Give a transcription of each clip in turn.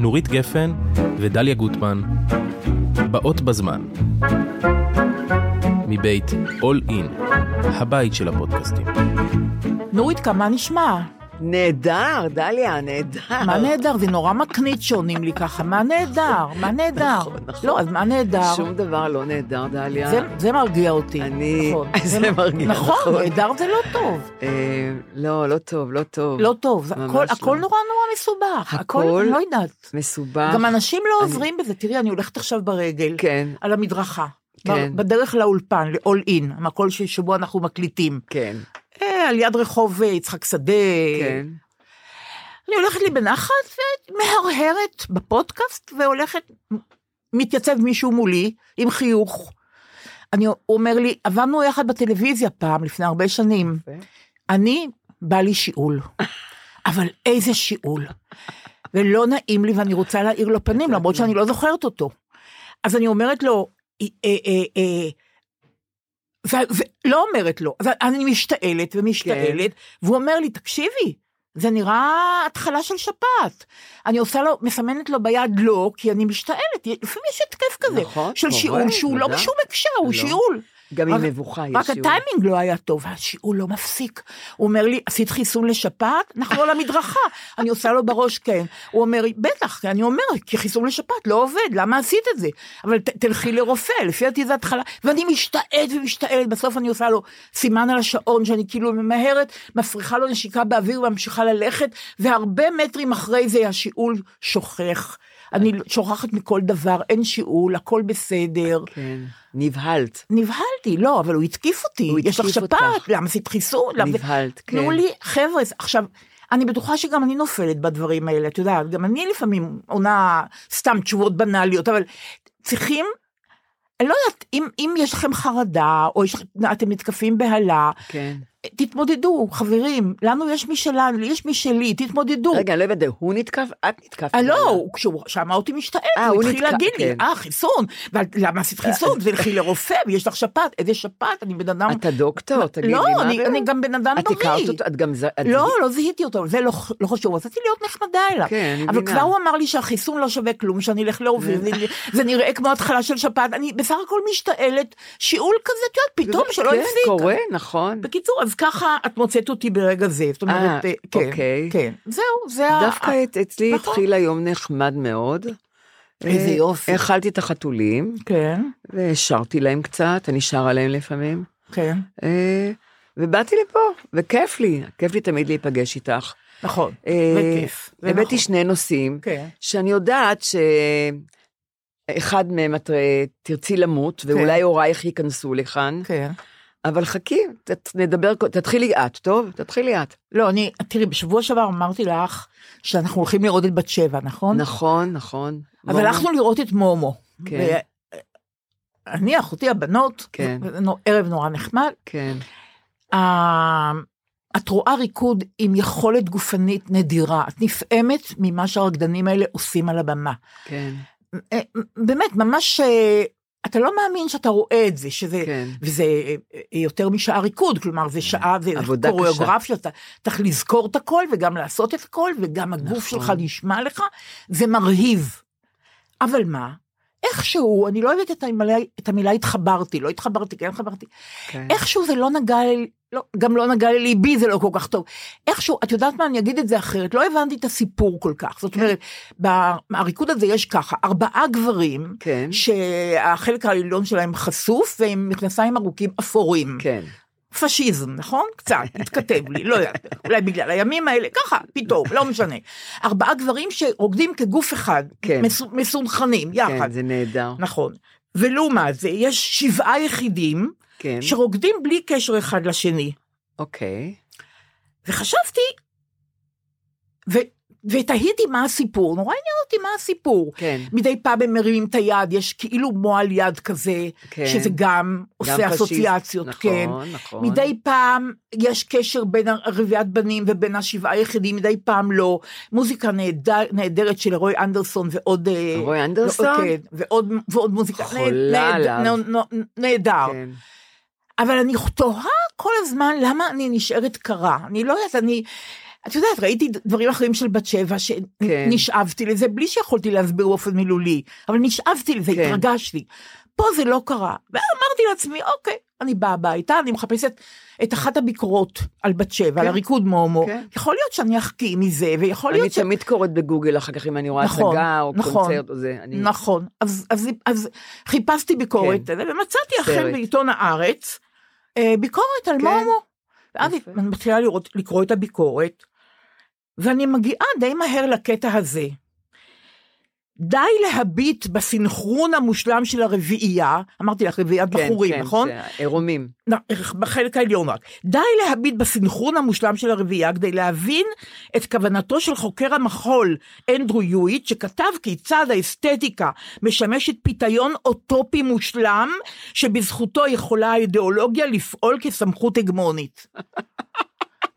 נורית גפן ודליה גוטמן, באות בזמן. מבית All In, הבית של הפודקאסטים. נורית, כמה נשמע? נהדר, דליה, נהדר. מה נהדר? זה נורא מקנית שעונים לי ככה. מה נהדר? מה נהדר? נכון, נכון. לא, אז מה נהדר? שום דבר לא נהדר, דליה. זה- זה מרגיע אותי. אני- נכון. זה מרגיע, נכון, נכון. נהדר זה לא טוב. אה, לא, לא טוב, לא טוב. לא טוב. זה הכל- לא. הכל נורא נורא מסובך. הכל, לא יודעת. מסובך. גם אנשים לא אני- עוברים בזה. תראי, אני הולכת עכשיו ברגל. כן, על המדרכה. כן. בדרך לאולפן, ל-all in, המקום ש- שבו אנחנו מקליטים. כן, אה, על יד רחוב אה, יצחק שדה. כן. אני הולכת לי בנחת ומהרהרת בפודקאסט והולכת, מתייצב מישהו מולי עם חיוך. אני, הוא אומר לי, עבדנו יחד בטלוויזיה פעם, לפני הרבה שנים. יפה. אני, בא לי שיעול. אבל איזה שיעול. ולא נעים לי ואני רוצה להאיר לו פנים, למרות שאני לא זוכרת אותו. אז אני אומרת לו, אה, אה, אה, אה, ו- ו- לא אומרת לו, אז אני משתעלת ומשתעלת, והוא אומר לי, תקשיבי, זה נראה התחלה של שפעת. אני עושה לו, מסמנת לו ביד לא, כי אני משתעלת, לפעמים יש התקף כזה, נכון, של שיעול, שהוא לא. משום הקשר, הוא לא. שיעול. גם עם רק- מבוכה יש רק שיעול. הטיימינג לא היה טוב, והשיעול לא מפסיק. הוא אומר לי, עשית חיסון לשפעת? אנחנו על המדרכה. אני עושה לו בראש כן. הוא אומר בטח, אני אומרת, כי חיסון לשפעת לא עובד, למה עשית את זה? אבל ת, תלכי לרופא, לפי דעתי זה התחלה. ואני משתעלת ומשתעלת, בסוף אני עושה לו סימן על השעון, שאני כאילו ממהרת, מפריחה לו נשיקה באוויר וממשיכה ללכת, והרבה מטרים אחרי זה השיעול שוכח. אני שוכחת מכל דבר, אין שיעול, הכל בסדר. כן, נבהלת. נבהלתי, לא, אבל הוא התקיף אותי. הוא יש לך התקיף שפעת, אותך. למה עשית חיסון? נבהלת, כן. תנו לי, חבר'ה, עכשיו, אני בטוחה שגם אני נופלת בדברים האלה, את יודעת, גם אני לפעמים עונה סתם תשובות בנאליות, אבל צריכים, אני לא יודעת, אם, אם יש לכם חרדה, או יש, אתם נתקפים בהלה, כן. תתמודדו, חברים, לנו יש משלנו, לי יש משלי, תתמודדו. רגע, אני לא הבנתי, הוא נתקף? את נתקפת. אה, לא, כשהוא שמע אותי משתעל, אה, הוא התחיל להגיד לי, כן. אה, חיסון, ולמה עשית חיסון? תלכי לרופא, ויש לך שפעת, איזה שפעת, אני בן אדם... אתה דוקטור, תגידי, לא, מה הבעיה? אני גם בן אדם את בריא. הכרת אותו? את גם... את לא, לא זיהיתי אותו, זה לא, לא חשוב, רציתי להיות נחמדה אליו. כן, אני אבל מבינה. כבר הוא אמר לי שהחיסון לא שווה כלום, שאני אלך לרופא, זה, נראה כמו התחלה של שפעת, אני בסך הכל משתעלת, שיעול כזה, את יודעת, פתאום שלא כן, הפסיק. אז ככה את מוצאת אותי ברגע זה, זאת אומרת, אה, אה, כן, אוקיי. כן, זהו, זה ה... דווקא את- אצלי נכון. התחיל היום נחמד מאוד. איזה אה, יופי. האכלתי את החתולים, כן, ושרתי להם קצת, אני שרה להם לפעמים. כן, ובאתי לפה, וכיף לי, כיף לי תמיד להיפגש איתך. נכון, אה, וכיף. הבאתי נכון. שני נושאים, כן, שאני יודעת שאחד מהם את תרצי למות, ואולי הורייך ייכנסו לכאן, כן. אבל חכי, ת- נדבר, תתחילי את, טוב? תתחילי את. לא, אני, תראי, בשבוע שעבר אמרתי לך שאנחנו הולכים לראות את בת שבע, נכון? נכון, נכון. אז מומו. הלכנו לראות את מומו. כן. אני, אחותי, הבנות, כן. ערב נורא נחמד. כן, ה- את רואה ריקוד עם יכולת גופנית נדירה, את נפעמת ממה שהרקדנים האלה עושים על הבמה. כן, אה, באמת, ממש, אה, אתה לא מאמין שאתה רואה את זה, שזה, כן. וזה אה, יותר משעה ריקוד, כלומר זה שעה, זה קוריאוגרפיה, אתה צריך לזכור את הכל וגם לעשות את הכל, וגם הגוף נכון. שלך נשמע לך, זה מרהיב. אבל מה? איכשהו, אני לא אוהבת את המילה, את המילה התחברתי, לא התחברתי, כן התחברתי, כן. איכשהו זה לא נגע לא, גם לא נגע לליבי, זה לא כל כך טוב. איכשהו, את יודעת מה, אני אגיד את זה אחרת, לא הבנתי את הסיפור כל כך. זאת אומרת, בריקוד הזה יש ככה, ארבעה גברים, כן. שהחלק העליון שלהם חשוף, ועם מכנסיים ארוכים אפורים. כן. פשיזם, נכון? קצת, התכתב לי, לא יודעת, אולי בגלל הימים האלה, ככה, פתאום, לא משנה. ארבעה גברים שרוקדים כגוף אחד, כן. מסו- מסונכרנים, יחד. כן, זה נהדר. נכון. ולעומת זה, יש שבעה יחידים, כן, שרוקדים בלי קשר אחד לשני. אוקיי. וחשבתי, ו, ותהיתי מה הסיפור, נורא עניין אותי מה הסיפור. כן. מדי פעם הם מרימים את היד, יש כאילו מועל יד כזה, כן. שזה גם עושה פשיסט. אסוציאציות, נכון, כן. נכון. מדי פעם יש קשר בין הרביעיית בנים ובין השבעה יחידים, מדי פעם לא. מוזיקה נהדר, נהדרת של רוי אנדרסון ועוד... אה, רוי אנדרסון? לא, כן, ועוד, ועוד מוזיקה. חולה נהד- עליו. נהד- נהד- נהדר. כן. אבל אני תוהה כל הזמן למה אני נשארת קרה. אני לא יודעת, אני... את יודעת, ראיתי דברים אחרים של בת שבע, כן. שנשאבתי לזה בלי שיכולתי להסביר באופן מילולי, אבל נשאבתי לזה, כן. התרגשתי. פה זה לא קרה. ואמרתי לעצמי, אוקיי, אני באה הביתה, אני מחפשת את אחת הביקורות על בת שבע, על כן. הריקוד מומו. כן. יכול להיות שאני אחכי מזה, ויכול אני להיות ש... תמיד קוראת בגוגל אחר כך אם אני רואה נכון, הצגה או נכון, קונצרט או זה. אני- נכון, אז, אז, אז חיפשתי ביקורת, כן. ומצאתי אכן. בעיתון הארץ ביקורת על כן. מומו. ואז. אני מתחילה לראות, לקרוא את הביקורת, ואני מגיעה די מהר לקטע הזה. די להביט בסנכרון המושלם של הרביעייה, אמרתי לך רביעיית כן, בחורים, כן, נכון? עירומים. נ- בחלק העליון רק. די להביט בסנכרון המושלם של הרביעייה כדי להבין את כוונתו של חוקר המחול אנדרו יואיט, שכתב כיצד האסתטיקה משמשת פיתיון אוטופי מושלם, שבזכותו יכולה האידיאולוגיה לפעול כסמכות הגמונית.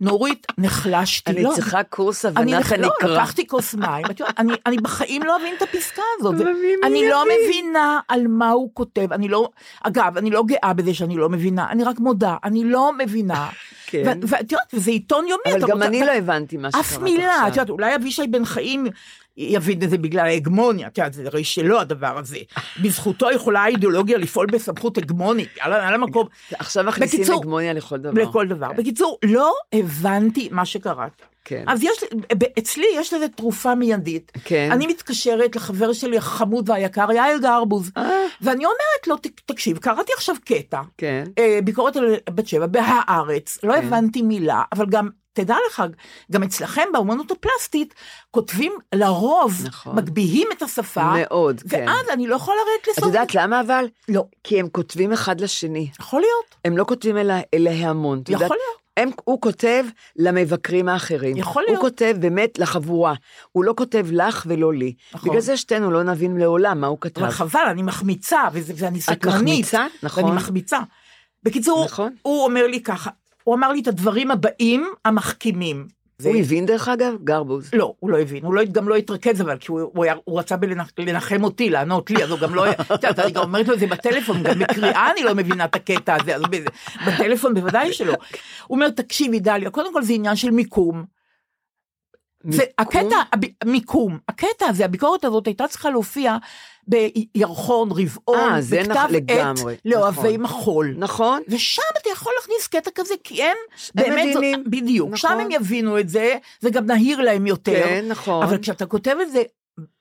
נורית, נחלשתי. אני לא, צריכה קורס אני הבנת לח- לא, הנקרא. לקחתי כוס מים, אני, אני בחיים לא אבין את הפסקה הזאת. אני לא? מבינה על מה הוא כותב, אני לא, אגב, אני לא גאה בזה שאני לא מבינה, אני רק מודה, אני לא מבינה. כן. ואת יודעת, וזה עיתון יומי, אבל גם רוצה- אני לא הבנתי מה שקראת אף עכשיו. מילה, את יודעת, אולי אבישי בן חיים יבין את זה בגלל ההגמוניה, את יודעת, זה הרי שלא הדבר הזה. בזכותו יכולה האידיאולוגיה לפעול בסמכות הגמונית, על המקום, עכשיו מכניסים הגמוניה לכל דבר. לכל דבר. כן. בקיצור, לא הבנתי מה שקראת. כן. אז יש, אצלי יש לזה תרופה מיידית. כן. אני מתקשרת לחבר שלי החמוד והיקר, יאיר גרבוז, אה. ואני אומרת לו, "ת- תקשיב, קראתי עכשיו קטע, כן. אה, ביקורת על בת שבע, בהארץ, לא כן. הבנתי מילה, אבל גם, תדע לך, גם אצלכם באומנות הפלסטית, כותבים לרוב, נכון. מגביהים את השפה, מאוד, כן. ואז אני לא יכולה לרדת לסוף. את יודעת למה אבל? לא, כי הם כותבים אחד לשני. יכול להיות, הם לא כותבים אל, אל ההמון. את יכול יודעת? להיות. הם, הוא כותב למבקרים האחרים. יכול הוא להיות. כותב באמת לחבורה. הוא לא כותב לך ולא לי. נכון. בגלל זה שתינו לא נבין לעולם מה הוא כתב. אבל חבל, אני מחמיצה, וזה- ואני סקרנית. מחמיצה? נכון. ואני מחמיצה. בקיצור, נכון. הוא אומר לי ככה, הוא אמר לי את הדברים הבאים המחכימים. זה- הוא הבין דרך אגב? גרבוז. לא, הוא לא הבין, הוא לא, גם לא התרכז אבל, כי הוא, הוא, היה, הוא רצה בלנח, לנחם אותי, לענות לי, אז הוא גם לא, את יודעת, אני גם אומרת לו את זה בטלפון, גם בקריאה אני לא מבינה את הקטע הזה, אז בטלפון בוודאי שלא. הוא אומר, תקשיבי דליה, קודם כל זה עניין של מיקום. זה? הקטע, מיקום, הקטע הזה, הביקורת הזאת הייתה צריכה להופיע בירחון, רבעון, אה, זה בכתב נכ- עת לגמרי, לאוהבי נכון. מחול. נכון. ושם אתה יכול להכניס קטע כזה, כי הם הם באמת, מבינים. בדיוק, נכון. שם הם יבינו את זה, זה גם נהיר להם יותר. כן, נכון. אבל כשאתה כותב את זה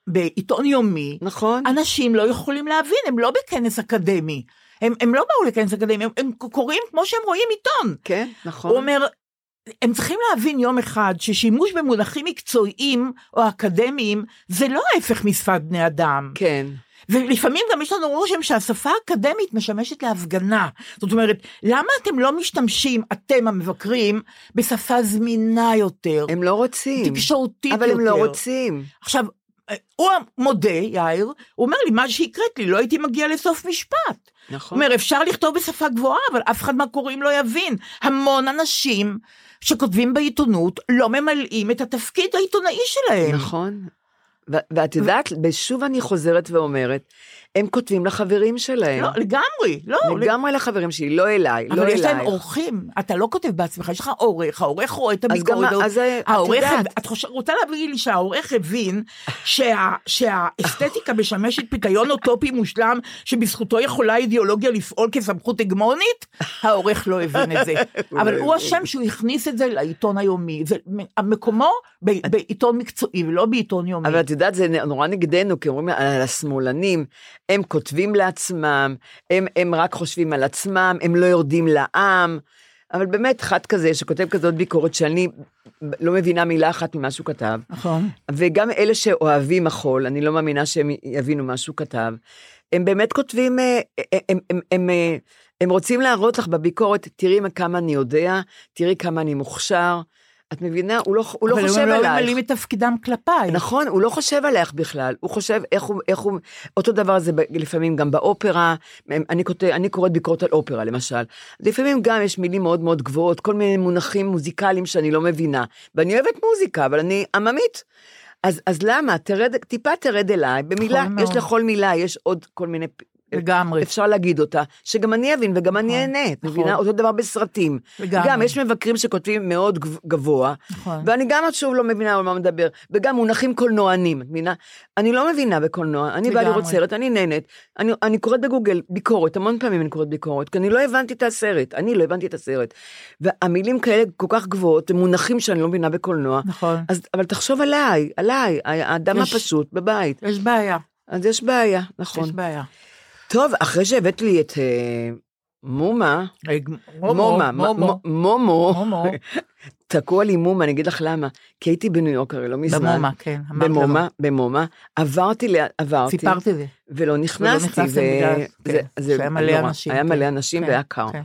בעיתון יומי, נכון. אנשים לא יכולים להבין, הם לא בכנס אקדמי. הם, הם לא באו לכנס אקדמי, הם, הם קוראים כמו שהם רואים עיתון. כן, נכון. הוא אומר, הם צריכים להבין יום אחד ששימוש במונחים מקצועיים או אקדמיים זה לא ההפך משפת בני אדם. כן. ולפעמים גם יש לנו רושם שהשפה האקדמית משמשת להפגנה. זאת אומרת, למה אתם לא משתמשים, אתם המבקרים, בשפה זמינה יותר, הם לא רוצים. תקשורתית אבל יותר? הם לא רוצים. עכשיו, הוא מודה, יאיר, הוא אומר לי, מה שהקראת לי, לא הייתי מגיע לסוף משפט. הוא נכון. אומר, אפשר לכתוב בשפה גבוהה, אבל אף אחד מהקוראים לא יבין. המון אנשים שכותבים בעיתונות לא ממלאים את התפקיד העיתונאי שלהם. נכון. ואת יודעת, ושוב אני חוזרת ואומרת, הם כותבים לחברים שלהם. לא, לגמרי, לא. לגמרי לחברים שלי, לא אליי, לא אבל אלייך. יש להם אורחים, אתה לא כותב בעצמך, יש לך עורך, העורך רואה את הביקורת. אז, אה, את העורך, יודעת. את חושב, רוצה להביא לי שהעורך הבין שה, שהאסתטיקה משמשת פיתיון אוטופי מושלם, שבזכותו יכולה האידיאולוגיה לפעול כסמכות הגמונית? העורך לא הבין את זה. אבל הוא. השם שהוא הכניס את זה לעיתון היומי. זה מקומו בעיתון מקצועי ולא בעיתון יומי. אבל את יודעת, זה נורא נגדנו, כי אומרים על השמאלנים, הם כותבים לעצמם, הם, הם רק חושבים על עצמם, הם לא יורדים לעם. אבל באמת, אחד כזה שכותב כזאת ביקורת שאני לא מבינה מילה אחת ממה שהוא כתב, נכון. וגם אלה שאוהבים מחול, אני לא מאמינה שהם יבינו מה שהוא כתב, הם באמת כותבים, אה, הם, הם, הם, הם, אה, הם רוצים להראות לך בביקורת, תראי כמה אני יודע, תראי כמה אני מוכשר. את מבינה? הוא לא, הוא לא אבל חושב הם לא עלייך. ממלאים את תפקידם כלפיי. נכון, הוא לא חושב עלייך בכלל, הוא חושב איך הוא, איך הוא, אותו דבר זה לפעמים גם באופרה, אני, כותב, אני קוראת ביקורת על אופרה למשל, לפעמים גם יש מילים מאוד מאוד גבוהות, כל מיני מונחים מוזיקליים שאני לא מבינה, ואני אוהבת מוזיקה, אבל אני עממית. אז, אז למה? תרד, טיפה תרד אליי, במילה, נכון יש. לכל מילה, יש עוד כל מיני לגמרי. אפשר להגיד אותה, שגם אני אבין וגם אני אהנה, את נכון. מבינה? אותו דבר בסרטים. לגמרי. גם יש מבקרים שכותבים מאוד גב- גבוה, נכון. ואני גם שוב לא מבינה על מה מדבר, וגם מונחים קולנוענים, את מבינה? אני לא מבינה בקולנוע, אני באה. לראות סרט, אני נהנית, אני, אני קוראת בגוגל ביקורת, המון פעמים אני קוראת ביקורת, כי אני לא הבנתי את הסרט, אני לא הבנתי את הסרט. והמילים כאלה כל כך גבוהות, הם מונחים שאני לא מבינה בקולנוע. נכון. אז, אבל תחשוב עליי, עליי, האדם יש- הפשוט בבית. יש בעיה, אז יש בעיה, נכון. יש בעיה. טוב, אחרי שהבאת לי את אה, מומה, אה, מומה, מומו. תקוע לי מומה, אני אגיד לך למה. כי הייתי בניו יורק הרי לא מזמן. במומה, כן. אמרת לנו. במומה, במומה, עברתי, עברתי, סיפרת את זה. ולא נכנסתי, נכנסתם ו- בגלל- זה- כן, זה שהיה מלא. אנשים, היה כן. מלא אנשים כן, והיה קר. כן.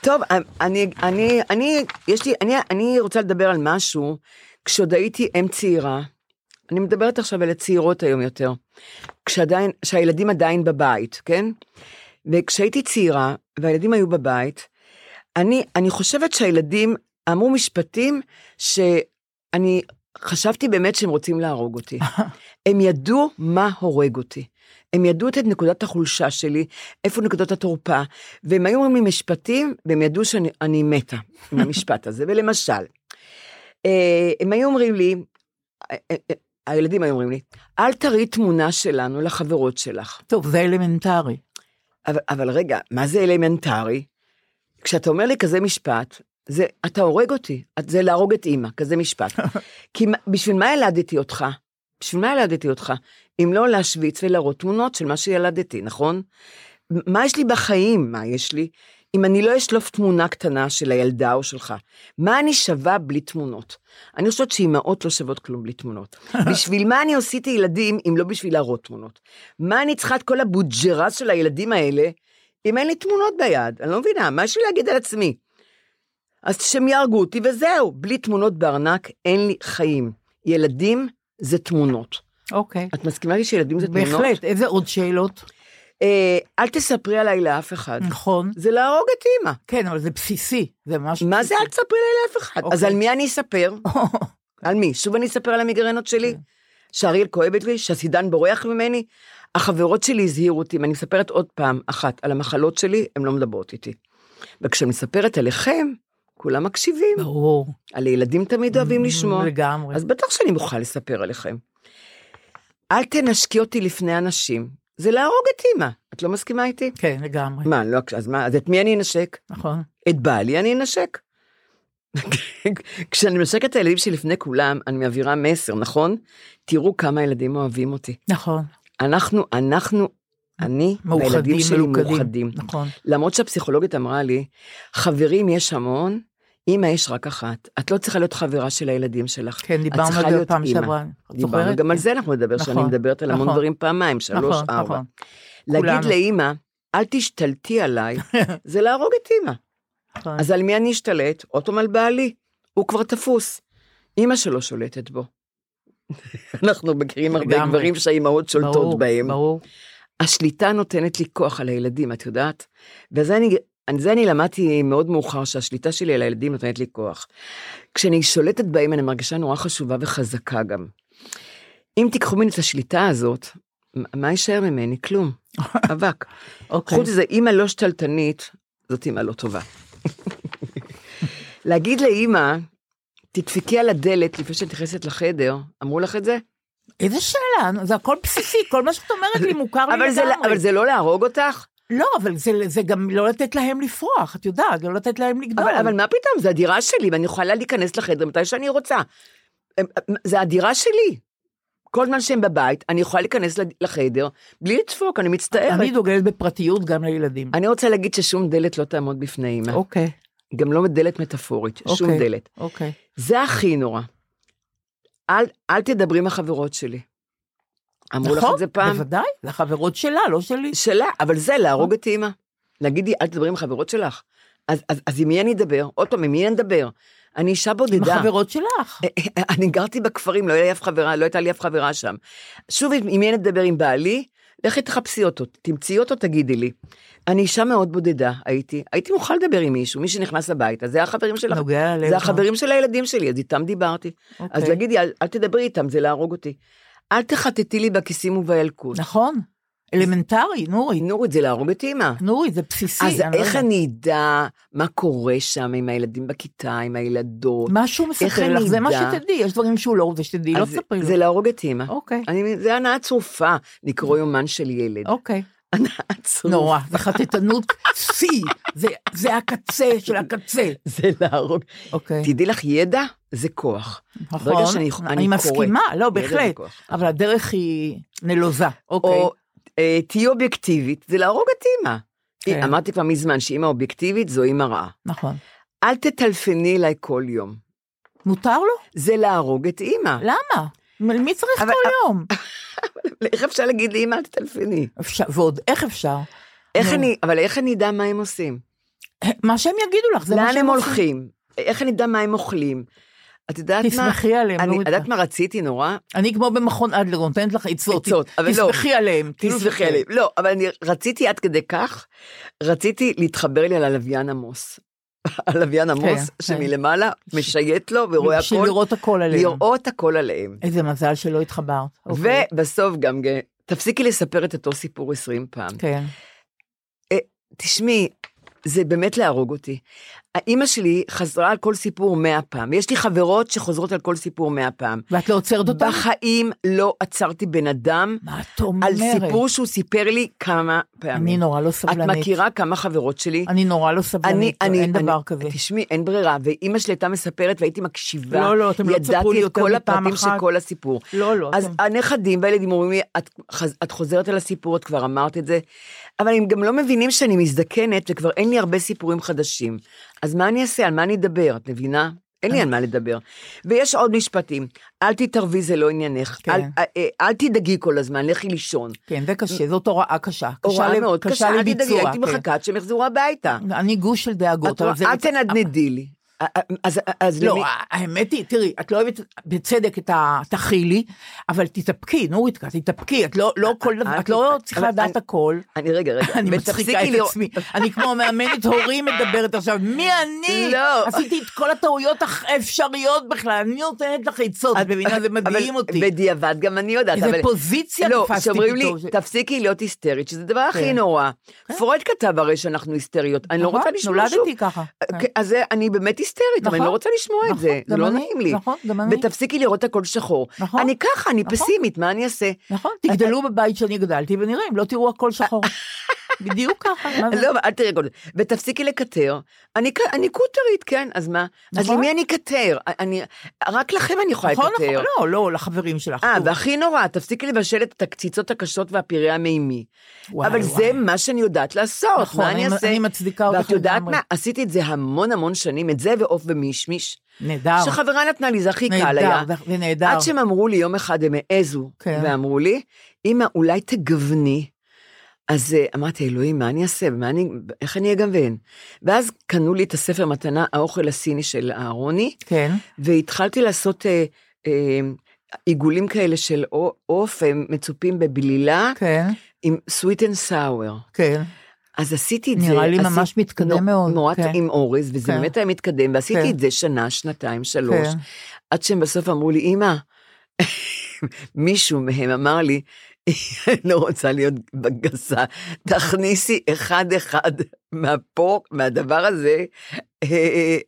טוב, אני, אני, אני, יש לי, אני, אני רוצה לדבר על משהו, כשעוד הייתי אם צעירה, אני מדברת עכשיו על הצעירות היום יותר, כשעדיין, כשהילדים עדיין בבית, כן? וכשהייתי צעירה, והילדים היו בבית, אני, אני חושבת שהילדים אמרו משפטים שאני חשבתי באמת שהם רוצים להרוג אותי. הם ידעו מה הורג אותי. הם ידעו את נקודת החולשה שלי, איפה נקודות התורפה, והם היו אומרים לי משפטים, והם ידעו שאני אני מתה עם המשפט הזה. ולמשל, אה, הם היו אומרים לי, אה, אה, הילדים היו אומרים לי, אל תראי תמונה שלנו לחברות שלך. טוב, זה אלמנטרי. אבל, אבל רגע, מה זה אלמנטרי? כשאתה אומר לי כזה משפט, זה, אתה הורג אותי, זה להרוג את אימא, כזה משפט. כי בשביל מה ילדתי אותך? בשביל מה ילדתי אותך? אם לא להשוויץ ולהראות תמונות של מה שילדתי, נכון? מה יש לי בחיים? מה יש לי? אם אני לא אשלוף תמונה קטנה של הילדה או שלך, מה אני שווה בלי תמונות? אני חושבת שאימהות לא שוות כלום בלי תמונות. בשביל מה אני עשיתי ילדים אם לא בשביל להראות תמונות? מה אני צריכה את כל הבוג'רס של הילדים האלה אם אין לי תמונות ביד? אני לא מבינה, מה יש לי להגיד על עצמי? אז שהם יהרגו אותי וזהו, בלי תמונות בארנק אין לי חיים. ילדים זה תמונות. אוקיי. את מסכימה לי שילדים זה תמונות? בהחלט. איזה עוד שאלות? אה, אל תספרי עליי לאף אחד. נכון. זה להרוג את אימא. כן, אבל זה בסיסי. זה ממש מה זה אל תספרי עליי לאף אחד? אז אוקיי. על מי אני אספר? על מי? שוב אני אספר על המיגרנות שלי? שהאריאל כואבת לי? שהסידן בורח ממני? החברות שלי הזהירו אותי, אם אני מספרת עוד פעם אחת על המחלות שלי, הן לא מדברות איתי. וכשאני מספרת עליכם, כולם מקשיבים. ברור. על ילדים תמיד אוהבים לשמוע. לגמרי. אז בטח שאני מוכן לספר עליכם. אל תנשקי אותי לפני אנשים, זה להרוג את אימא. את לא מסכימה איתי? כן, לגמרי. מה, לא, אז מה, אז את מי אני אנשק? נכון. את בעלי אני אנשק. כשאני מנשקת את הילדים שלי לפני כולם, אני מעבירה מסר, נכון? תראו כמה ילדים אוהבים אותי. נכון. אנחנו, אנחנו, אני מאוחדים, והילדים שלי מלוכדים. מאוחדים. נכון. למרות שהפסיכולוגית אמרה לי, חברים יש המון, אמא יש רק אחת. את לא צריכה להיות חברה של הילדים שלך. כן, דיברנו על זה אימא. שעברה. דיברנו? גם על. זה אנחנו נדבר, שאני נכון, מדברת על המון נכון. דברים פעמיים, שלוש, נכון, ארבע. נכון. להגיד. לאימא, אל תשתלטי עליי, זה להרוג את אימא. נכון. אז על מי אני אשתלט? עוד פעם על בעלי. הוא כבר תפוס. אימא שלו שולטת בו. אנחנו מכירים הרבה. גברים שהאימהות שולטות ברור, בהם. ברור. השליטה נותנת לי כוח על הילדים, את יודעת? וזה אני, על זה אני למדתי מאוד מאוחר, שהשליטה שלי על הילדים נותנת לי כוח. כשאני שולטת בהם, אני מרגישה נורא חשובה וחזקה גם. אם תיקחו ממני את השליטה הזאת, מה יישאר ממני? כלום. אבק. אוקיי. חוץ מזה, אימא לא שתלטנית, זאת אימא לא טובה. להגיד לאימא, תדפקי על הדלת לפני שאת נכנסת לחדר, אמרו לך את זה? איזה שאלה, זה הכל בסיסי, כל מה שאת אומרת לי מוכר לי זה, לגמרי. אבל זה לא להרוג אותך? לא, אבל זה, זה גם לא לתת להם לפרוח, את יודעת, לא לתת להם לגדול. אבל, אבל מה פתאום, זה הדירה שלי, ואני יכולה להיכנס לחדר מתי שאני רוצה. זה הדירה שלי. כל זמן שהם בבית, אני יכולה להיכנס לחדר בלי לדפוק, אני מצטערת. אני דוגלת בפרטיות גם לילדים. אני רוצה להגיד ששום דלת לא תעמוד בפני אימא. אוקיי, גם לא דלת מטאפורית, שום אוקיי. דלת. אוקיי. זה הכי נורא. אל, אל תדברי עם החברות שלי. אמרו לך נכון, את זה פעם? בוודאי, זה החברות שלה, לא שלי. שלה, אבל זה להרוג את אימא. להגיד לי, אל תדברי עם החברות שלך. אז, אז, אז עם מי אני אדבר? עוד פעם, עם מי אני אדבר? אני אישה עם בודדה. החברות שלך. אני גרתי בכפרים, לא, לי אף חברה, לא הייתה לי אף חברה שם. שוב, עם מי אני אדבר עם בעלי? לכי תחפשי אותו, תמצאי אותו, תגידי לי. אני אישה מאוד בודדה, הייתי. הייתי מוכנה לדבר עם מישהו, מי שנכנס הביתה, זה החברים שלך. נוגע ללב. זה החברים של הילדים שלי, אז איתם דיברתי. אוקיי. אז להגיד לי, אל, אל תדברי איתם, זה להרוג אותי. אל תחטטי לי בכיסים ובילקוט. נכון. אלמנטרי, נורית. נורית, זה להרוג את אימא. נורית, זה בסיסי. אז אני לא איך יודעת. אני אדע מה קורה שם עם הילדים בכיתה, עם הילדות? מה שהוא מספר לך, זה מה? שתדעי, יש דברים שהוא לא רוצה שתדעי, לא תספרי לו. זה להרוג את אימא. אוקיי, אני, זה הנאה צרופה לקרוא יומן של ילד. אוקיי. צרופה. נורא, זה חטטנות שיא, זה- זה הקצה של הקצה. זה להרוג. אוקיי, תדעי לך, ידע זה כוח. נכון, ברגע שאני- אני אני מסכימה, קורא. לא, בהחלט. אבל הדרך היא נלוזה, אוקיי. או אה, תהיי אובייקטיבית, זה להרוג את אימא. כן. אמרתי כבר מזמן שאימא אובייקטיבית זו אימא רעה. נכון. אל תטלפני אליי כל יום. מותר לו? זה להרוג את אימא. למה? מי צריך אבל- כל יום? איך אפשר להגיד לאימא אל תטלפני? אפשר, ועוד איך אפשר? איך. אני, אבל איך אני אדע מה הם עושים? מה שהם יגידו לך, זה מה לאן שהם הם עושים. הולכים? איך אני אדע מה הם אוכלים? את יודעת מה? תסמכי עליהם, אני, את יודעת מה רציתי נורא? אני כמו במכון אדלר, נותנת לך עצות. עצות, אבל לא. תסמכי עליהם. שזה- עליהם. לא, אבל אני רציתי עד כדי כך, רציתי להתחבר לי על הלוויין עמוס. הלוויין עמוס, כן. שמלמעלה משייט לו ורואה בשביל הכל, לראות הכל עליהם. לראות הכל עליהם. איזה מזל שלא התחברת. אוקיי. ובסוף גם, תפסיקי לספר את אותו סיפור 20 פעם. כן. תשמעי, זה באמת להרוג אותי. האימא שלי חזרה על כל סיפור מאה פעם. יש לי חברות שחוזרות על כל סיפור מאה פעם. ואת לא עוצרת אותם? בחיים לא עצרתי בן אדם מה את אומרת? על סיפור שהוא סיפר לי כמה פעמים. אני נורא לא את סבלנית. מכירה כמה חברות שלי? אני נורא לא אני, סבלנית, אני, אין דבר אני, כזה. תשמעי, אין ברירה, ואימא שלי הייתה מספרת והייתי מקשיבה. לא, לא, אתם לא תספרו לי ידעתי יותר את כל מפעם הפרטים של אחת. כל הסיפור. לא, לא. אז אתם- הנכדים והילדים אומרים לי, את, את חוזרת על הסיפור, את כבר אמרת את זה, אבל הם גם לא מבינים שאני מזדקנת וכבר אין לי הרבה סיפורים חדשים. אז מה אני אעשה? על מה אני אדבר? את מבינה? אין לי על מה לדבר. ויש עוד משפטים, אל תתערבי, זה לא עניינך. כן. אל, אל, אל תדאגי כל הזמן, לכי לישון. כן, זה קשה, זאת הוראה קשה. הוראה קשה מאוד קשה, אל תדאגי, לביצוע. הייתי כן. מחכה עד שהם יחזרו הביתה. אני גוש של דאגות. את רואה, אל תנדנדי לי. אז, אז לא, למי- האמת היא, תראי, את לא אוהבת בצדק את התכילי, אבל תתאפקי, נורית, תתאפקי, את לא לא כל דבר, את לא צריכה אבל לדעת אני- הכל. אני רגע, רגע, אני מצחיקה את לראות- עצמי, אני כמו מאמנת הורים מדברת עכשיו, מי אני? לא. עשיתי את כל הטעויות האפשריות בכלל, אני נותנת לך עצות, את מבינה, זה מדהים אותי. בדיעבד גם אני יודעת. איזה פוזיציה לא, תפסתי שאומרים לי, פתאום. ש- תפסיקי להיות היסטרית, שזה הדבר הכי כן. נורא. פרויד כתב הרי שאנחנו היסטריות, אני לא נכון, רוצה לשמוע שוב. נולדתי ככה. כן. כן, אז אני באמת היסטרית, אבל אני נכון, לא רוצה לשמוע את נכון, זה, זה גם לא אני, נעים לי. נכון, גם אני. ותפסיקי לראות הכל שחור. נכון, אני ככה, אני נכון. פסימית, מה אני אעשה? נכון, תגדלו בבית שאני גדלתי ונראה אם לא תראו הכל שחור. בדיוק ככה. לא, אל תראי זה. ותפסיקי לקטר. אני אני קוטרית, כן, אז מה? אז נכון. למי אני אקטר? אני- רק לכם אני יכולה נכון, נכון, לקטר. לא, לא, לחברים שלך. אה. והכי נורא, תפסיקי לבשל את הקציצות הקשות והפירה המימי. וואי, אבל וואי. זה מה שאני יודעת לעשות, נכון, מה אני אני- אעשה? אני מצדיקה אותך ואת יודעת. מה? עשיתי את זה המון המון שנים, את זה ועוף ומישמיש. נהדר. שחברה נתנה לי, זה הכי קל נהדר, היה. נהדר. עד שהם אמרו לי, יום אחד הם העזו, כן. ואמרו לי, אמא, אולי תגווני. אז אה, אמרתי, אלוהים, מה אני אעשה? מה אני, איך אני אגוון? ואז קנו לי את הספר מתנה, האוכל הסיני של אהרוני, כן, והתחלתי לעשות אה, אה, עיגולים כאלה של עו- עוף, הם מצופים בבלילה, כן, עם sweet and sour. כן. אז עשיתי את זה. נראה לי ממש מתקדם נו- מאוד, נורא כן. עם אורז, וזה כן. באמת היה מתקדם, ועשיתי כן. את זה שנה, שנתיים, שלוש, כן. עד שהם בסוף אמרו לי, אמא, מישהו מהם אמר לי, אני לא רוצה להיות גסה, תכניסי אחד-אחד מהפה, מהדבר הזה,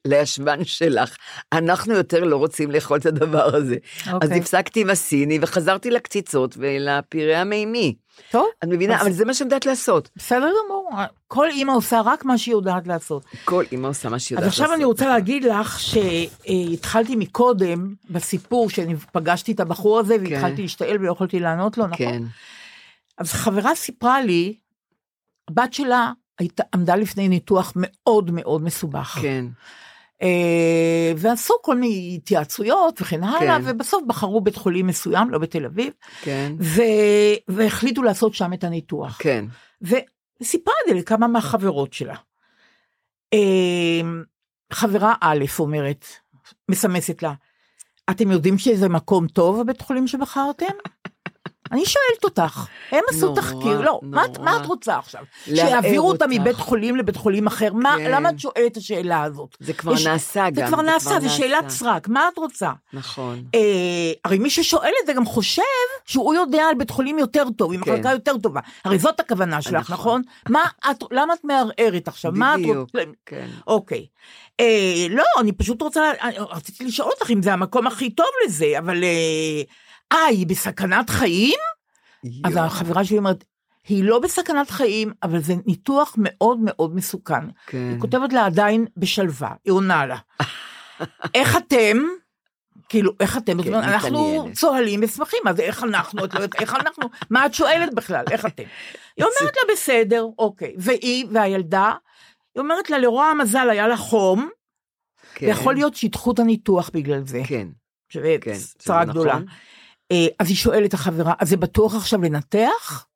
לישבן שלך. אנחנו יותר לא רוצים לאכול את הדבר הזה. אז אוקיי. הפסקתי עם הסיני וחזרתי לקציצות ולפירה המימי. טוב, את מבינה? אז- אבל זה מה שאני יודעת לעשות. בסדר גמור. כל אימא עושה רק מה שהיא יודעת לעשות. כל אימא עושה מה שהיא אז יודעת עכשיו לעשות. אני רוצה להגיד לך שהתחלתי מקודם בסיפור שפגשתי את הבחור הזה והתחלתי להשתעל ולא יכולתי לענות לו, נכון? כן. אז חברה סיפרה לי, הבת שלה הייתה, עמדה לפני ניתוח מאוד מאוד מסובך. כן. אה, ועשו כל מיני התייעצויות וכן הלאה, כן. ובסוף בחרו בית חולים מסוים, לא בתל אביב, כן. ו... והחליטו לעשות שם את הניתוח. כן. וסיפרה את זה לכמה מהחברות שלה. אה, חברה א' אומרת, מסמסת לה, אתם יודעים שזה מקום טוב, הבית חולים שבחרתם? אני שואלת אותך, הם עשו נורא, תחקיר, לא, מה, מה. את רוצה עכשיו? שיעבירו אותה. מבית חולים לבית חולים אחר? מה, כן. למה את שואלת את השאלה הזאת? זה כבר יש- נעשה זה גם, כבר זה נעשה, כבר זה שאלת נעשה. סרק, מה את רוצה? נכון. אה, הרי מי ששואל את זה גם חושב שהוא יודע על בית חולים יותר טוב, עם כן. מחלקה יותר טובה. הרי זאת הכוונה שלך, נכון. נכון? מה את, למה את מערערת עכשיו? מה את בדיוק, רוצה? כן. אוקיי. אה, לא, אני פשוט רוצה, אני רציתי לשאול אותך אם זה המקום הכי טוב לזה, אבל... אה, אה, היא בסכנת חיים? אז יואו, החברה שלי אומרת, היא לא בסכנת חיים, אבל זה ניתוח מאוד מאוד מסוכן. כן. היא כותבת לה עדיין בשלווה, היא עונה לה. איך אתם? כאילו, איך אתם? אומרת, אנחנו. צוהלים ושמחים, אז איך אנחנו? את לא יודעת, איך אנחנו? מה את שואלת בכלל? איך אתם? היא אומרת לה, בסדר, אוקיי. והיא והילדה, היא אומרת לה, לרוע המזל היה לה חום, כן, ויכול להיות שידחו את הניתוח בגלל זה. כן, שזה כן. שזה צרה נכון. גדולה. אה, אז היא שואלת החברה, אז זה בטוח עכשיו לנתח?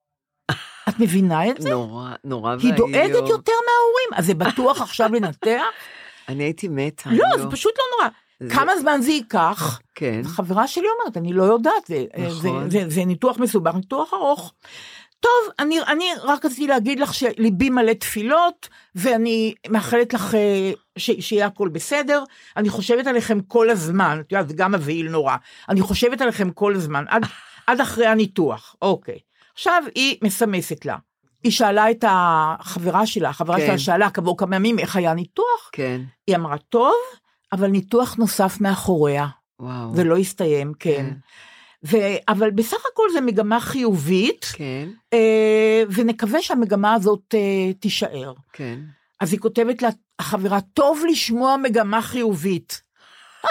את מבינה את זה? נורא, נורא היא ואיום. דואגת יותר מההורים, אז זה בטוח עכשיו לנתח? אני הייתי מתה. לא, זה פשוט לא נורא. זה- כמה זמן זה ייקח? כן, חברה שלי אומרת, אני לא יודעת, זה, נכון. זה, זה, זה ניתוח מסובך, ניתוח ארוך. טוב, אני, אני רק רציתי להגיד לך שליבי מלא תפילות, ואני מאחלת לך אה, ש, שיהיה הכל בסדר. אני חושבת עליכם כל הזמן, את יודעת, זה גם מבהיל נורא. אני חושבת עליכם כל הזמן, עד, עד אחרי הניתוח. אוקיי. עכשיו היא מסמסת לה. היא שאלה את החברה שלה, החברה כן. שלה שאלה כעבור כמה ימים איך היה ניתוח, כן, היא אמרה, טוב, אבל ניתוח נוסף מאחוריה. וואו. זה לא הסתיים, כן. ו... אבל בסך הכל זה מגמה חיובית, כן, אה, ונקווה שהמגמה הזאת אה, תישאר. כן. אז היא כותבת לה, החברה, טוב לשמוע מגמה חיובית.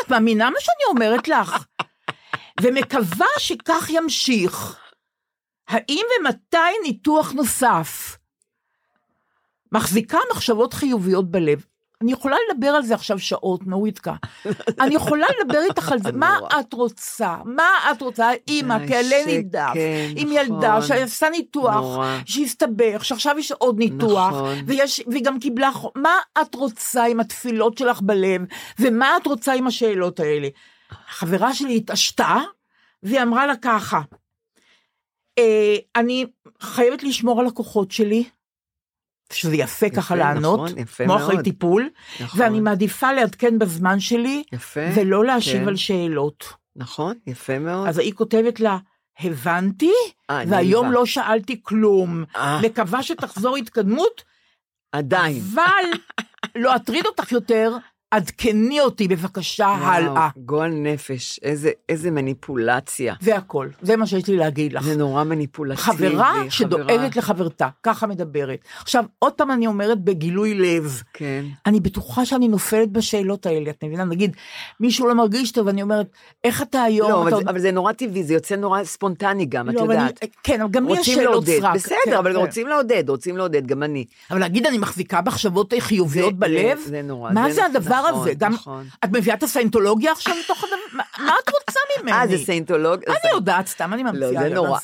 את מאמינה מה שאני אומרת לך? ומקווה שכך ימשיך. האם ומתי ניתוח נוסף? מחזיקה מחשבות חיוביות בלב. אני יכולה לדבר על זה עכשיו שעות, נוריתקה. אני יכולה לדבר איתך על זה, מה. את רוצה? מה את רוצה? אימא, כעלה ש- נידף, עם נכון. ילדה שעשה ניתוח. שהסתבך, שעכשיו יש עוד ניתוח, נכון. והיא גם קיבלה, מה את רוצה עם התפילות שלך בלב, ומה את רוצה עם השאלות האלה? החברה שלי התעשתה, והיא אמרה לה ככה, אה, אני חייבת לשמור על הכוחות שלי, שזה יפה ככה לענות, נכון, יפה כמו אחרי. טיפול, נכון. ואני מעדיפה לעדכן בזמן שלי, יפה. ולא להשיב כן. על שאלות. נכון, יפה מאוד. אז היא כותבת לה, הבנתי, והיום. לא שאלתי כלום. אה, מקווה שתחזור התקדמות, עדיין. אבל לא אטריד אותך יותר, עדכני אותי בבקשה הלאה. וואו, גועל נפש, איזה, איזה מניפולציה. זה הכל, זה מה שיש לי להגיד לך. זה נורא מניפולטיבי. חברה חברה. שדואגת לחברתה, ככה מדברת. עכשיו, עוד פעם אני אומרת בגילוי לב, כן, אני בטוחה שאני נופלת בשאלות האלה, את מבינה? נגיד, מישהו לא מרגיש טוב, אני אומרת, איך אתה היום? לא, אבל, אתה... זה, אבל זה נורא טבעי, זה יוצא נורא ספונטני גם, את לא, אבל יודעת. אני- כן, אבל גם לי יש שאלות סרק. בסדר, כן, אבל כן. רוצים לעודד, רוצים לעודד, גם אני. אבל להגיד, אני מחזיקה מחשבות חיוביות זה- בלב? זה- זה נורא, מה זה זה נכון, הדבר הזה? גם, נכון. את מביאה את הסיינטולוגיה עכשיו לתוך הדבר? מה- את רוצה ממני? אה, זה סיינטולוג? אני יודעת, סתם אני ממציאה. לא, זה נורא.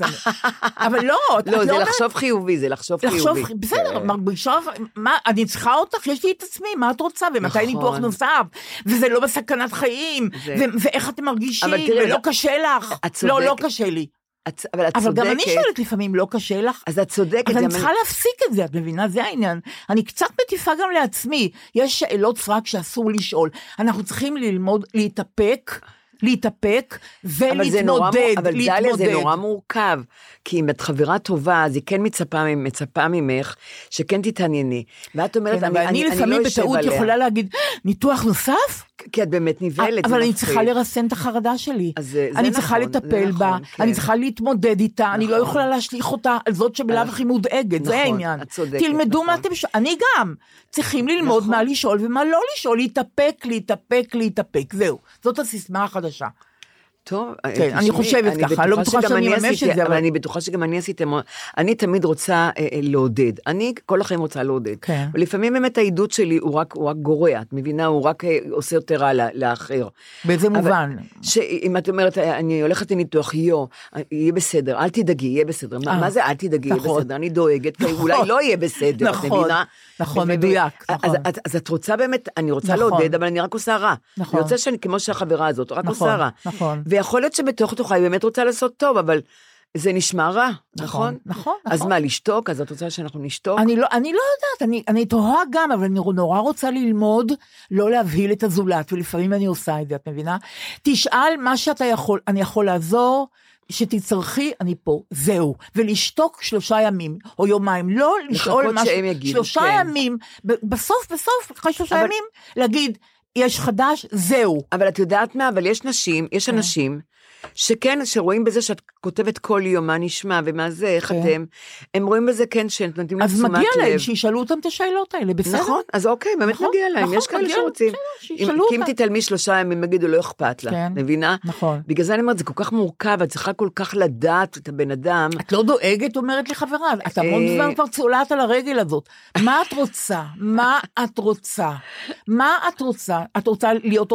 אבל לא, את לא, זה אומרת- לחשוב חיובי, זה לחשוב חיובי. בסדר, כן. מרגישה, מה, אני צריכה אותך, יש לי את עצמי, מה את רוצה, ומתי נכון. ניתוח נוסף, וזה לא בסכנת חיים, זה- ו- ואיך אתם מרגישים, ולא קשה לך. לא, לא. קשה לי. את- אבל את אבל גם אני צודקת. שואלת לפעמים, לא קשה לך? אז את צודקת. אז אני צריכה להפסיק את זה, את מבינה? זה העניין. אני קצת מטיפה גם לעצמי. יש שאלות סרק שאסור לשאול. אנחנו צריכים ללמוד להתאפק, להתאפק אבל זה נורא, ולהתמודד, אבל דליה זה. נורא מורכב, כי אם את חברה טובה, אז היא כן מצפה, מצפה ממך שכן תתענייני. ואת אומרת, כן, אני, אבל אני אני, אני לפעמים לא בטעות עליה, יכולה להגיד, ניתוח נוסף? כי את באמת נבהלת, זה אבל אני מפחיד. צריכה לרסן את החרדה שלי. אז זה- זה אני צריכה נכון, זה לטפל בה, נכון, כן. אני צריכה להתמודד איתה, אני לא נכון. יכולה להשליך אותה על זאת שבלאו הכי מודאגת, זה נכון, העניין. תלמדו מה נכון. אתם שואלים, אני גם. צריכים ללמוד נכון. מה לשאול ומה לא לשאול, להתאפק, להתאפק, להתאפק, זהו. זאת הסיסמה החדשה. טוב, כן, תשמעי, אני חושבת ככה, אני לא בטוחה שאני אני אממש את זה, אבל אבל- אני בטוחה שגם אני עשיתי, אני תמיד רוצה אה, אה, לעודד. אני כל החיים רוצה לעודד. כן. ולפעמים באמת העידוד שלי הוא רק, הוא רק גורע, את מבינה? הוא רק אה, עושה יותר רע לאחר. באיזה אבל- מובן? שאם את אומרת, אני הולכת לניתוח, יו, יהיה בסדר, אל תדאגי, יהיה בסדר. מה, אה, מה זה אל תדאגי, יהיה נכון. בסדר? אני דואגת, נכון. אולי לא יהיה בסדר, את נכון, מבינה? נכון, מדויק, אז, נכון. אז, אז את רוצה באמת, אני רוצה נכון. לעודד, אבל אני רק עושה רע. נכון. אני רוצה שאני, כמו שהחברה הזאת, רק נכון, עושה רע. נכון. ויכול להיות שבתוך תוכה היא באמת רוצה לעשות טוב, אבל זה נשמע רע, נכון? נכון, אז נכון. מה, לשתוק? אז את רוצה שאנחנו נשתוק? אני לא, אני לא יודעת, אני, אני תוהה גם, אבל אני נורא רוצה ללמוד לא להבהיל את הזולת, ולפעמים אני עושה את זה, את מבינה? תשאל מה שאתה יכול, אני יכול לעזור, שתצטרכי, אני פה, זהו. ולשתוק שלושה ימים, או יומיים, לא לשאול משהו, שהם יגידו, שלושה כן. ימים, בסוף, בסוף, אחרי שלושה אבל- ימים, להגיד, יש חדש, זהו. אבל את יודעת מה? אבל יש נשים, יש כן. אנשים, שכן, שרואים בזה שאת כותבת כל יום מה נשמע ומה זה, איך כן. אתם, הם רואים בזה כן שהם נותנים לך אז תשומת מגיע להם לב. שישאלו אותם את השאלות האלה, בסדר? נכון, אז אוקיי, באמת נכון, מגיע להם, נכון, יש כאלה להם, שרוצים. בסדר, אם- כי אם. תתעלמי שלושה ימים, יגידו לא אכפת לך, כן. מבינה? נכון. בגלל זה אני אומרת, זה כל כך מורכב, את צריכה כל כך לדעת את הבן אדם. את לא דואגת, אומרת לי חברה, את המון אה. זמן כבר צולעת על הרגל הזאת. מה את רוצה? מה את רוצה? מה את רוצה? את רוצה להיות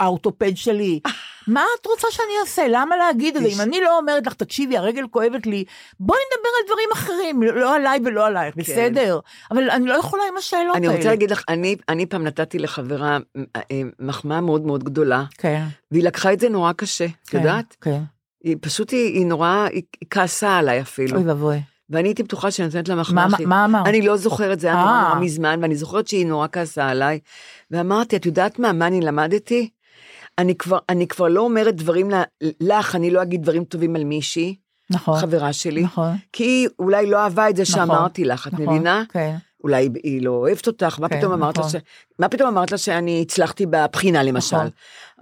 האורתופד שלי? מה את רוצה שאני אעשה? למה להגיד את זה? אם אני לא אומרת לך, תקשיבי, הרגל כואבת לי, בואי נדבר על דברים אחרים, לא עליי ולא עלייך, בסדר? אבל אני לא יכולה עם השאלות אני האלה. רוצה להגיד לך, אני, אני פעם נתתי לחברה אה, אה, מחמאה מאוד מאוד גדולה, כן, והיא לקחה את זה נורא קשה, את כן, יודעת? כן. היא פשוט, היא, נורא, היא, כעסה עליי אפילו. אוי ואבוי. ואני הייתי בטוחה שאני נותנת לה מחמאה. מה- הכי- מה אמרת? אני לא זוכרת, זה היה אה. נורא מזמן, ואני זוכרת שהיא נורא כעסה עליי. ואמרתי, את יודעת מה, מה אני למדתי? אני כבר, אני כבר לא אומרת דברים לך, אני לא אגיד דברים טובים על מישהי, נכון. חברה שלי, נכון. כי היא אולי לא אהבה את זה נכון, שאמרתי לך, את נכון, מבינה? כן. אולי היא- לא אוהבת אותך, מה כן, פתאום אמרת לה נכון. ש... מה פתאום אמרת לה שאני הצלחתי בבחינה למשל? נכון.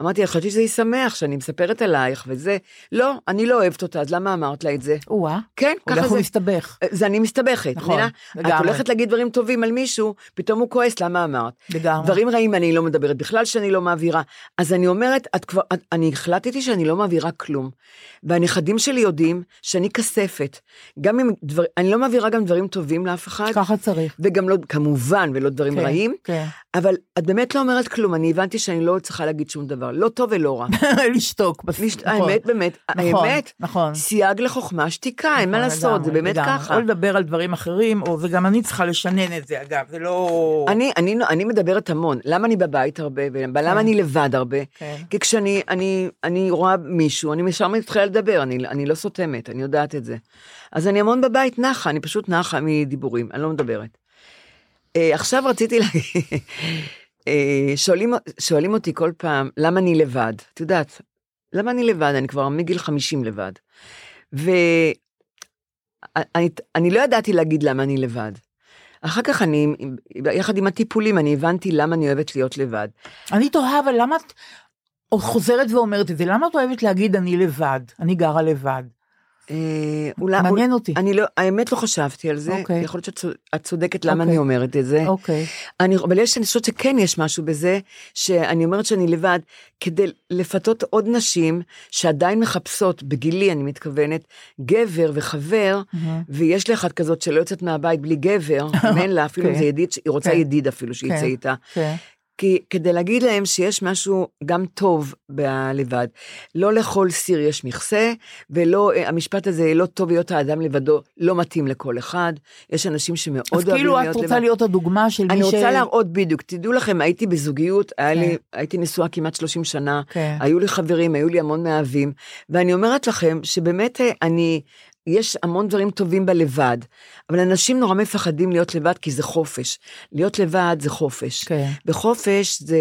אמרתי, חשבתי שזה ישמח שאני מספרת עלייך וזה. לא, אני לא אוהבת אותה, אז למה אמרת לה את זה? או-אה, כן, ככה זה. ומסתבך. זה אני מסתבכת, נכון? את לגמרי. הולכת להגיד דברים טובים על מישהו, פתאום הוא כועס, למה אמרת? לגמרי. דברים רעים אני לא מדברת, בכלל שאני לא מעבירה. אז אני אומרת, את כבר, את, אני החלטתי שאני לא מעבירה כלום. והנכדים שלי יודעים שאני כספת. גם אם דבר, אני לא מעבירה גם דברים טובים לאף אחד, ככה צריך. וגם לא, כמובן, ולא דברים כן, רעים, כן. אבל את באמת לא אומרת כלום, אני הבנתי שאני לא צריכה להגיד שום דבר, לא טוב ולא רע. לשתוק. מש- נכון. האמת, באמת, נכון, האמת, נכון. סייג לחוכמה שתיקה, אין מה נכון, לעשות, זה באמת לגמרי. ככה. או לדבר על דברים אחרים, או, וגם אני צריכה לשנן את זה, אגב, זה לא... אני, אני, אני מדברת המון, למה אני בבית הרבה, ולמה אני לבד הרבה? כן. כי כשאני אני, אני רואה מישהו, אני ישר מתחילה לדבר, אני, אני לא סותמת, אני יודעת את זה. אז אני המון בבית נחה, אני פשוט נחה מדיבורים, אני לא מדברת. אה, עכשיו רציתי להגיד, אה, שואלים, שואלים אותי כל פעם, למה אני לבד? את יודעת, למה אני לבד? אני כבר מגיל 50 לבד. ואני אני לא ידעתי להגיד למה אני לבד. אחר כך אני, יחד עם הטיפולים, אני הבנתי למה אני אוהבת להיות לבד. אני תוהה, אבל למה את חוזרת ואומרת את זה? למה את אוהבת להגיד אני לבד? אני גרה לבד. אה, אולי, מעניין אותי. אני לא, האמת לא חשבתי על זה, אוקיי. יכול להיות שאת צו- את צודקת למה אוקיי. אני אומרת את זה. אוקיי. אני, אבל יש, אני חושבת שכן יש משהו בזה, שאני אומרת שאני לבד, כדי לפתות עוד נשים שעדיין מחפשות, בגילי אני מתכוונת, גבר וחבר, ויש לי אחת כזאת שלא יוצאת מהבית בלי גבר, אם אין לה, אפילו אם כן. זה ידיד, היא רוצה כן. ידיד אפילו שיצא כן. איתה. כן. כי כדי להגיד להם שיש משהו גם טוב בלבד. לא לכל סיר יש מכסה, ולא, אה, המשפט הזה, לא טוב להיות האדם לבדו, לא מתאים לכל אחד. יש אנשים שמאוד אז אוהבים כאילו להיות את לבד. רוצה להיות הדוגמה של מי ש... אני רוצה להראות בדיוק, תדעו לכם, הייתי בזוגיות, היה כן. לי, הייתי נשואה כמעט 30 שנה, כן. היו לי חברים, היו לי המון מאהבים, ואני אומרת לכם שבאמת אה, אני, יש המון דברים טובים בלבד, אבל אנשים נורא מפחדים להיות לבד כי זה חופש. להיות לבד זה חופש. כן. וחופש זה,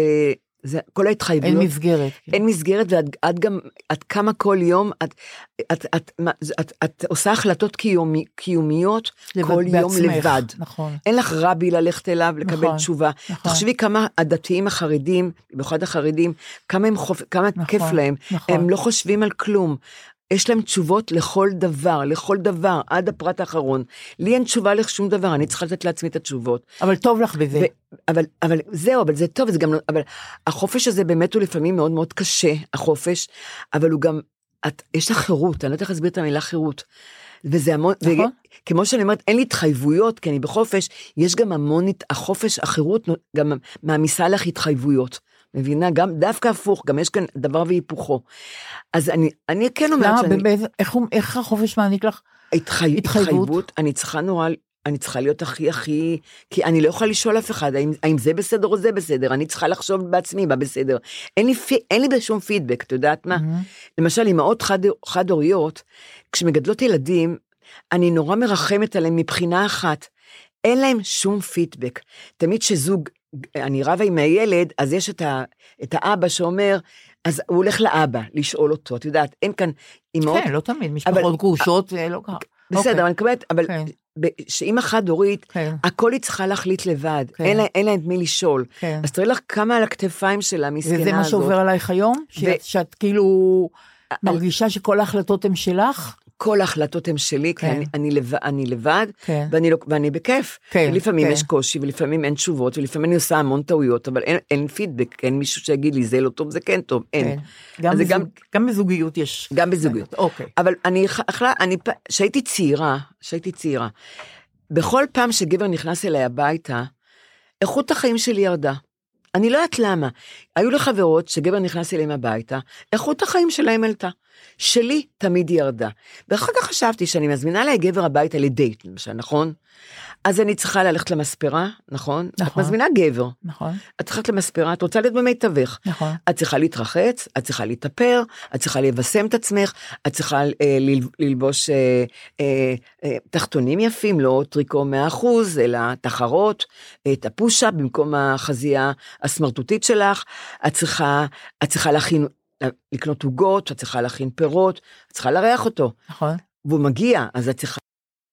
זה כל ההתחייבויות. אין מסגרת. אין מסגרת, ואת את גם, את קמה כל יום, את, את, את, מה, את, את עושה החלטות קיומי, קיומיות לבד- כל יום בעצמך, לבד. נכון. אין לך רבי ללכת אליו לקבל נכון, תשובה. נכון. תחשבי כמה הדתיים החרדים, במיוחד החרדים, כמה, הם חופ... כמה נכון, כיף להם. נכון. הם לא חושבים על כלום. יש להם תשובות לכל דבר, לכל דבר, עד הפרט האחרון. לי אין תשובה לשום דבר, אני צריכה לתת לעצמי את התשובות. אבל טוב לך בזה. ו- אבל, אבל זהו, אבל זה טוב, זה גם, לא- אבל החופש הזה באמת הוא לפעמים מאוד מאוד קשה, החופש, אבל הוא גם, את, יש לך חירות, אני לא יודעת איך להסביר את המילה חירות. וזה המון, נכון. כמו שאני אומרת, אין לי התחייבויות, כי אני בחופש, יש גם המון, החופש, החירות גם מעמיסה לך התחייבויות. מבינה? גם דווקא הפוך, גם יש כאן דבר והיפוכו. אז אני, אני כן אומרת למה, שאני, באיזה- איך איך החופש מעניק לך? התחי, התחייבות? התחייבות, אני צריכה נורא, אני צריכה להיות הכי הכי, כי אני לא יכולה לשאול אף אחד, האם, האם זה בסדר או זה בסדר, אני צריכה לחשוב בעצמי מה בסדר. אין לי, פי- אין לי בשום פידבק, את יודעת מה? למשל, אמהות חד- חד-הוריות, כשמגדלות ילדים, אני נורא מרחמת עליהם מבחינה אחת, אין להם שום פידבק. תמיד כשזוג, אני רבה עם הילד, אז יש את, ה, את האבא שאומר, אז הוא הולך לאבא לשאול אותו, את יודעת, אין כאן אמהות, כן, לא תמיד, אבל- משפחות גרושות, זה לא ככה. בסדר, אוקיי. אני מקבלת, אבל כן. שאימא חד-הורית, כן. הכל היא צריכה להחליט לבד, כן. אין לה- אין לה את מי לשאול. כן. אז תראי לך כמה על הכתפיים שלה, מסכנה הזאת. וזה מה שעובר עלייך היום? שאת- שאת כאילו מרגישה שכל ההחלטות הן שלך? כל ההחלטות הן שלי, כי כן. אני, אני, לבד, אני לבד, כן. ואני, לא, ואני בכיף. כן, לפעמים כן. יש קושי, ולפעמים אין תשובות, ולפעמים אני עושה המון טעויות, אבל אין, אין פידבק, אין מישהו שיגיד לי, זה לא טוב, זה כן טוב, אין. כן. גם בזוג- גם בזוגיות יש. גם בזוגיות. אוקיי. אבל אני, כשהייתי צעירה, כשהייתי צעירה, בכל פעם שגבר נכנס אליי הביתה, איכות החיים שלי ירדה. אני לא יודעת למה. היו לי חברות שגבר נכנס אליהם הביתה, איכות החיים שלהם עלתה. שלי תמיד ירדה. ואחר כך חשבתי שאני מזמינה אליי גבר הביתה לדייט, למשל, נכון? אז אני צריכה ללכת למספרה, נכון? את נכון. מזמינה גבר, נכון, את צריכה ללכת למספרה, את רוצה להיות במיטבך. נכון. את צריכה להתרחץ, את צריכה להתאפר, את צריכה לבשם את עצמך, את צריכה אה, ללבוש אה, אה, אה, תחתונים יפים, לא טריקו 100%, אלא תחרות, אה, את הפושה במקום החזייה הסמרטוטית שלך, את צריכה, את צריכה להכין, לקנות עוגות, את צריכה להכין פירות, את צריכה לארח אותו. נכון. והוא מגיע, אז את צריכה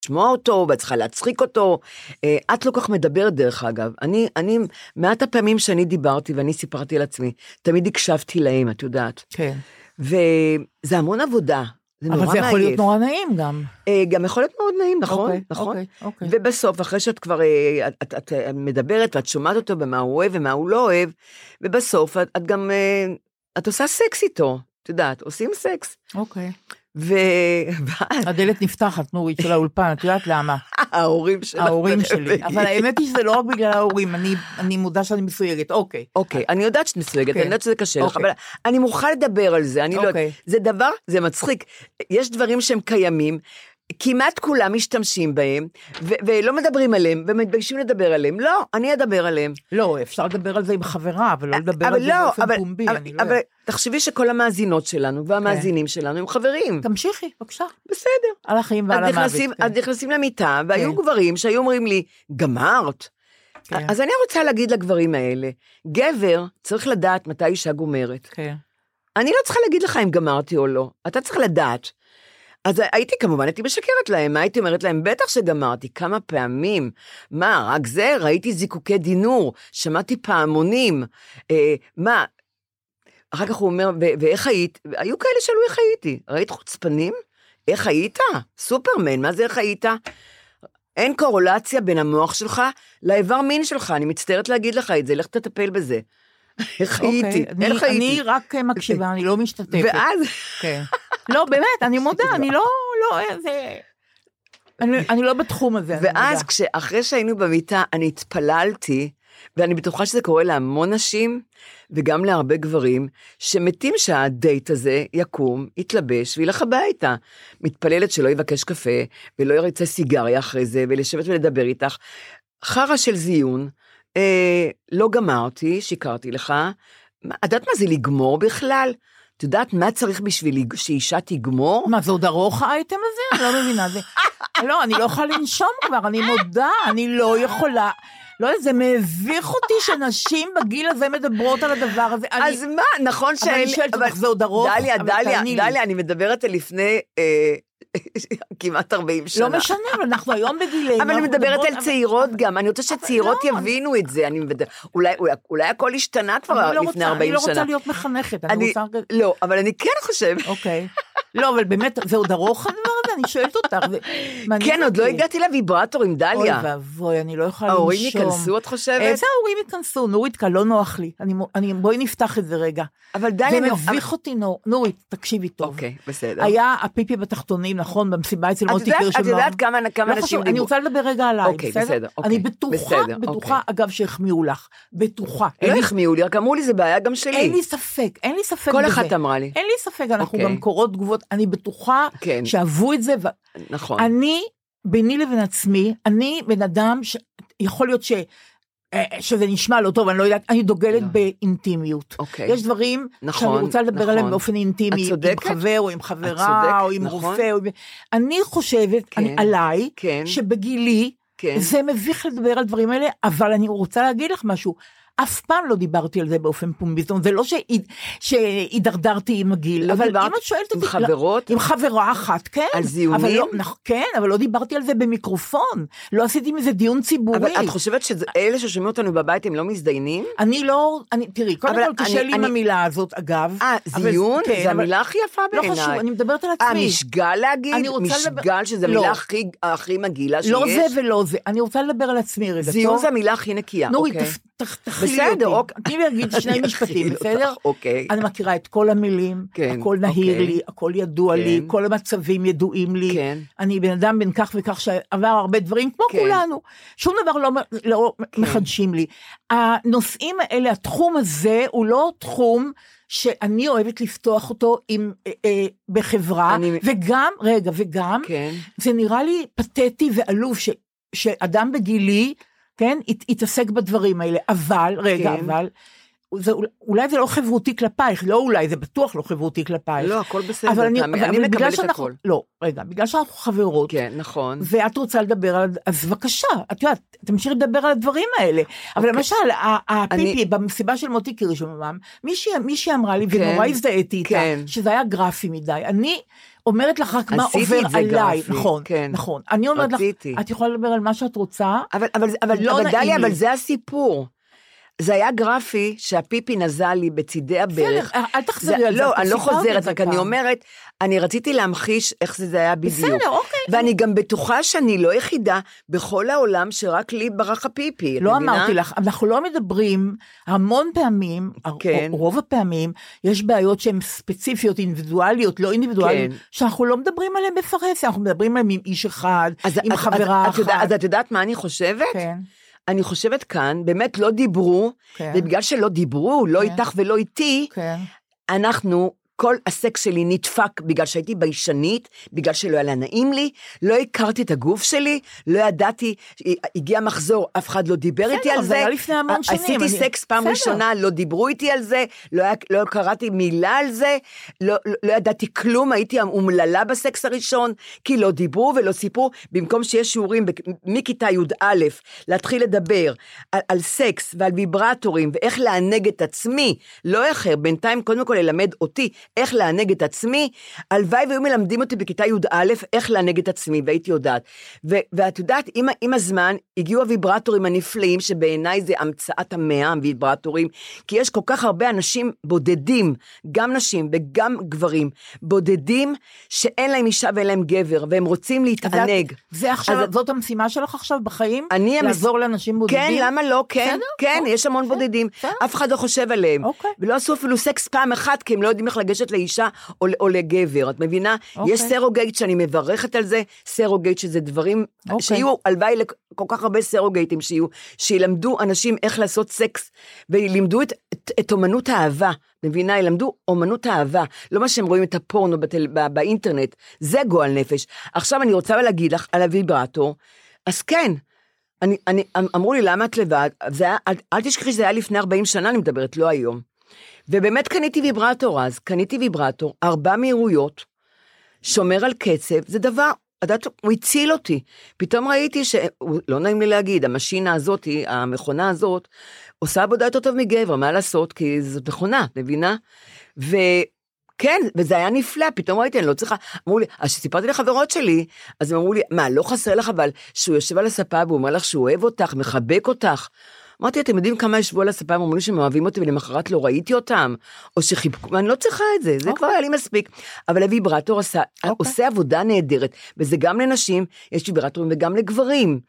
לשמוע אותו, ואת צריכה להצחיק אותו. אה, את לא כך מדברת, דרך אגב. אני, אני, מעט הפעמים שאני דיברתי ואני סיפרתי על עצמי, תמיד הקשבתי להם, את יודעת. כן. וזה המון עבודה. זה נורא אבל מעייף. זה יכול להיות נורא נעים גם. אה, גם יכול להיות מאוד נעים, נכון? אוקיי, נכון. אוקיי, אוקיי. ובסוף, אחרי שאת כבר, אה, את, את, את אה, מדברת ואת שומעת אותו במה הוא אוהב ומה הוא לא אוהב, ובסוף את, את גם, אה, את עושה סקס איתו, את יודעת, עושים סקס. אוקיי. ו... הדלת נפתחת, נורית, של האולפן, את יודעת למה? ההורים שלך. ההורים שלי. אבל האמת היא שזה לא רק בגלל ההורים, אני- אני מודה שאני מסויגת. אוקיי. אוקיי, אני יודעת שאת מסויגת. אני יודעת שזה קשה לך, אוקיי. אבל אני מוכרחה לדבר על זה, אני לא אוקיי. יודעת. זה דבר, זה מצחיק. יש דברים שהם קיימים, כמעט כולם משתמשים בהם, ו- ולא מדברים עליהם, ומתביישים לדבר עליהם. לא, אני אדבר עליהם. לא, אפשר לדבר על זה עם חברה, אבל לא לדבר אבל על זה לא, באופן אבל, פומבי, אבל, אני לא אבל. תחשבי שכל המאזינות שלנו והמאזינים שלנו הם חברים. תמשיכי, בבקשה. בסדר. על החיים ועל המוות. נכנסים, כן. אז נכנסים למיטה, והיו כן. גברים שהיו אומרים לי, גמרת? כן. אז אני רוצה להגיד לגברים האלה, גבר צריך לדעת מתי אישה גומרת. כן. אני לא צריכה להגיד לך אם גמרתי או לא, אתה צריך לדעת. אז הייתי כמובן, הייתי משקרת להם, מה הייתי אומרת להם? בטח שגמרתי, כמה פעמים. מה, רק זה? ראיתי זיקוקי דינור, שמעתי פעמונים. אה, מה? אחר כך הוא אומר, "ו- ואיך היית? היו כאלה שאלו איך הייתי. ראית חוצפנים? איך היית? סופרמן, מה זה איך היית? אין קורולציה בין המוח שלך לאיבר מין שלך, אני מצטערת להגיד לך את זה, לך תטפל בזה. איך הייתי? אוקיי, אני- איך הייתי? אני רק מקשיבה, אני לא משתתפת. ואז... לא, באמת, אני מודה, אני לא, לא, זה... אני, אני לא בתחום הזה, ואז. כשאחרי שהיינו במיטה, אני התפללתי, ואני בטוחה שזה קורה להמון נשים, וגם להרבה גברים, שמתים שהדייט הזה יקום, יתלבש וילך הביתה. מתפללת שלא יבקש קפה, ולא ירצה סיגריה אחרי זה, ולשבת ולדבר איתך. חרא של זיון, אה, לא גמרתי, שיקרתי לך. את יודעת מה זה לגמור בכלל? את יודעת מה צריך בשביל שאישה תגמור? מה, זה עוד ארוך האייטם הזה? אני לא מבינה. זה... לא, אני לא יכולה לנשום כבר, אני מודה, אני לא יכולה. לא, זה מביך אותי שנשים בגיל הזה מדברות על הדבר הזה. אני- אז מה, נכון אבל שאין... אני שואלת אותך, זה עוד ארוך? דליה, אבל דליה. דליה, אני מדברת על לפני אה, כמעט 40 שנה. לא משנה, אבל אנחנו היום בגילנו. אבל אני מדברת על צעירות גם, אני רוצה שצעירות לא, יבינו את זה, אולי- הכל השתנה כבר לא לפני רוצה- 40 אני לא שנה. רוצה להיות מחנכת, אני רוצה... לא, אבל אני כן חושבת, אוקיי. לא, אבל באמת, זה עוד ארוך הדבר? אני שואלת אותך. כן, עוד לא. הגעתי לוויברטורים, אוי דליה. ואבוי, אני לא יכולה לנשום. ההורים ייכנסו, את חושבת? איזה ההורים ייכנסו? נורית, לא נוח לי. בואי נפתח את זה רגע. אבל דליה... זה מביך אותי, נור, נורית, תקשיבי טוב. אוקיי, בסדר. היה הפיפי בתחתונים, נכון? במסיבה אצל מוטי קירשנבאום. את יודעת כמה כמה לא אנשים חשוב, אני דיברו? רוצה לדבר רגע עליי, אוקיי, בסדר, אוקיי. אני בטוחה, בסדר, בטוחה, אוקיי. אגב, שהחמיאו לך. בטוחה. לא החמיאו לי, רק אמרו לי, זה בעיה גם שלי. אין לי ספק, אין לי ספק כל בזה. אחת אמרה לי. אין לי ספק, אנחנו אוקיי. גם קוראות תגובות, אני בטוחה כן. שאהבו את זה, נכון. ואני ביני לבין עצמי, אני בן אדם שיכול להיות ש... אה, שזה נשמע לא טוב, אני לא יודעת, אני דוגלת לא. באינטימיות. אוקיי. יש דברים נכון, שאני רוצה לדבר נכון. עליהם באופן אינטימי, את עם צודקת. חבר או עם את חברה, צודקת, או עם נכון. רופא. או עם- אני חושבת, כן, אני, עליי, כן. שבגילי, כן. זה מביך לדבר על דברים האלה, אבל אני רוצה להגיד לך משהו. אף פעם לא דיברתי על זה באופן פומבי, זאת אומרת, זה לא שהיד- שהידרדרתי עם הגיל, לא אבל אם את שואלת עם אותי... חברות? עם חברה אחת, כן. על זיונים? אבל לא, כן, אבל לא דיברתי על זה במיקרופון, לא עשיתי מזה דיון ציבורי. אבל את חושבת שאלה ששומעים אותנו בבית הם לא מזדיינים? אני לא, אני, תראי, קודם כל קשה לי עם המילה הזאת, אגב. אה, זיון? כן, זה אבל- המילה הכי יפה לא בעיניי. חשוב, אני מדברת על אה, עצמי. משגל להגיד? משגל שזה לא. המילה הכי- מגעילה שיש? לא זה ולא זה, אני רוצה לדבר על עצמי רגע, זיון? זה המילה הכי נקייה, נורית, אוקיי. תפ- תכילי אותי. בסדר, אוקיי. תני לי להגיד שני משפטים, בסדר? אוקיי. אני מכירה את כל המילים, כן, הכל נהיר אוקיי. לי, הכל ידוע לי, כן. כל המצבים ידועים לי. כן. אני בן אדם בן כך וכך שעבר הרבה דברים, כמו כן. כולנו. שום דבר לא, לא מחדשים לי. הנושאים האלה, התחום הזה, הוא לא תחום שאני אוהבת לפתוח אותו עם, אה, אה, בחברה, אני- וגם, רגע, וגם, כן. זה נראה לי פתטי ועלוב ש, שאדם בגילי, כן, ית, יתעסק בדברים האלה, אבל, רגע, כן. אבל, זה, אולי זה לא חברותי כלפייך, לא אולי, זה בטוח לא חברותי כלפייך. לא, הכל בסדר, אבל אני, אבל אני מקבלת שאנחנו, הכל. לא, רגע, בגלל שאנחנו חברות, כן, נכון. ואת רוצה לדבר על, אז בבקשה, את יודעת, תמשיכי לדבר על הדברים האלה. אבל אוקיי. למשל, הפיפי, אני- במסיבה של מוטי קירשנבאום, מישהי מישהי אמרה לי, כן, ונורא הזדהיתי איתה, כן. שזה היה גרפי מדי. אני אומרת לך רק מה עובר עליי, גרפי, נכון, כן. נכון. אני אומרת לך, רציתי. את יכולה לדבר על מה שאת רוצה, אבל, אבל, אבל, לא אבל נעים דליה, לי. אבל זה הסיפור. זה היה גרפי שהפיפי נזל לי בצידי הברך. בסדר, אל תחזרי על זה, לא, אני לא חוזרת, רק אני. אומרת, אני רציתי להמחיש איך זה היה בדיוק. בסדר, אוקיי. ואני גם בטוחה שאני לא יחידה בכל העולם שרק לי ברח הפיפי, לא? אמרתי לך, אנחנו לא מדברים, המון פעמים, כן. רוב הפעמים, יש בעיות שהן ספציפיות, אינדיבידואליות, לא אינדיבידואליות, כן. שאנחנו לא מדברים עליהן בפרהסיה, אנחנו מדברים עליהן עם איש אחד, אז, עם אז- חברה אז, אחת. אז את יודעת מה אני חושבת? כן, אני חושבת כאן, באמת לא דיברו, כן. ובגלל שלא דיברו, לא כן. איתך ולא איתי, כן. אנחנו, כל הסקס שלי נדפק בגלל שהייתי ביישנית, בגלל שלא היה לה נעים לי, לא הכרתי את הגוף שלי, לא ידעתי, הגיע מחזור, אף אחד לא דיבר איתי על זה זה. היה לפני המון שנים, עשיתי סקס פעם. ראשונה, לא דיברו איתי על זה, לא, לא קראתי מילה על זה, לא, לא, ידעתי כלום, הייתי אומללה בסקס הראשון, כי לא דיברו ולא סיפרו, במקום שיש שיעורים מכיתה י"א, להתחיל לדבר על, על סקס ועל ויברטורים ואיך לענג את עצמי, לא אחר, בינתיים קודם כל ללמד אותי איך לענג את עצמי, הלוואי והיו מלמדים אותי בכיתה י"א איך לענג את עצמי, והייתי יודעת. ו- ואת יודעת, עם, עם הזמן הגיעו הוויברטורים הנפלאים, שבעיניי זה המצאת המאה, הוויברטורים, כי יש כל כך הרבה אנשים בודדים, גם נשים וגם גברים, בודדים שאין להם אישה ואין להם גבר, והם רוצים להתענג. זה, זה עכשיו, אז- זאת המשימה שלך עכשיו בחיים? אני המס- לעזור לאנשים בודדים? כן, למה לא? כן, בסדר, כן, אוקיי, יש המון בסדר, בודדים. בסדר. אף אחד לא חושב עליהם. אוקיי. ולא עשו אפילו סקס פעם אחת, כי הם לא יודעים איך לגשת לאישה או, או לגבר, את מבינה? אוקיי. יש surrogate שאני מברכת על זה, surrogate שזה דברים, אוקיי. שיהיו, הלוואי לכל כך הרבה surrogateים שיהיו, שילמדו אנשים איך לעשות סקס, וילמדו את, את, את אומנות האהבה. מבינה? ילמדו אומנות אהבה, לא מה שהם רואים את הפורנו בטל, בא, באינטרנט, זה גועל נפש. עכשיו אני רוצה להגיד לך על הוויברטור, אז כן, אני, אני, אמ- אמרו לי, למה את לבד? זה היה, אל, אל תשכחי שזה היה לפני 40 שנה, אני מדברת, לא היום. ובאמת קניתי ויברטור אז, קניתי ויברטור, ארבע מהירויות, שומר על קצב, זה דבר, יודעת, הוא הציל אותי. פתאום ראיתי ש... לא נעים לי להגיד, המשינה הזאת, המכונה הזאת, עושה עבודה יותר טוב מגבר, מה לעשות? כי זאת מכונה, מבינה? וכן, וזה היה נפלא, פתאום ראיתי, אני לא צריכה, אמרו לי, אז כשסיפרתי לחברות שלי, אז הם אמרו לי, מה, לא חסר לך אבל שהוא יושב על הספה והוא אומר לך שהוא אוהב אותך, מחבק אותך. אמרתי, אתם יודעים כמה ישבו על הספה, הם אמרו לי שהם אוהבים אותי ולמחרת לא ראיתי אותם, או שחיבקו, אני לא צריכה את זה, זה אוקיי. כבר היה לי מספיק. אבל הוויברטור עשה, עושה עבודה נהדרת, וזה גם לנשים, יש ויברטורים וגם לגברים.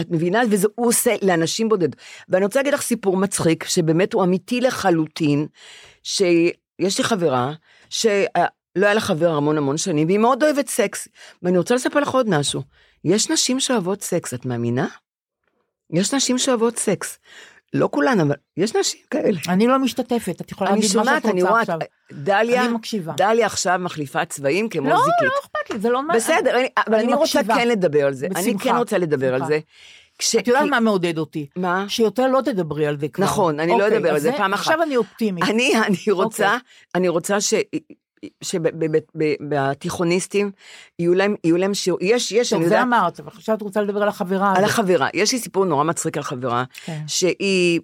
את מבינה? וזה הוא עושה לאנשים בודד. ואני רוצה להגיד לך סיפור מצחיק, שבאמת הוא אמיתי לחלוטין, שיש לי חברה, שלא היה לה חבר המון המון שנים, והיא מאוד אוהבת סקס. ואני רוצה לספר לך עוד משהו. יש נשים שאוהבות סקס, את מאמינה? יש נשים שאוהבות סקס. לא כולן, אבל יש נשים כאלה. אני לא משתתפת, את יכולה אני להגיד מה שאת אני רוצה עכשיו. דליה, אני מקשיבה. דליה עכשיו מחליפה צבעים כמו לא, זיקית. לא אכפת לי, זה לא... מה- בסדר, אני- אבל אני רוצה מקשיבה. כן לדבר על זה. אני בשמחה, כן רוצה לדבר על בשמחה. זה. כש- את יודעת מה מעודד אותי? מה? שיותר לא תדברי על זה כבר. נכון, אני לא אוקיי, אדבר על זה פעם אחת. עכשיו אני אופטימית. אני, אני רוצה, אוקיי. אני רוצה ש... שבתיכוניסטים יהיו להם, יהיו להם שיעור, יש, יש, טוב, אני זה יודעת, אמרת, אבל עכשיו את רוצה לדבר על החברה על. החברה, יש לי סיפור נורא מצחיק על חברה, כן. שהיא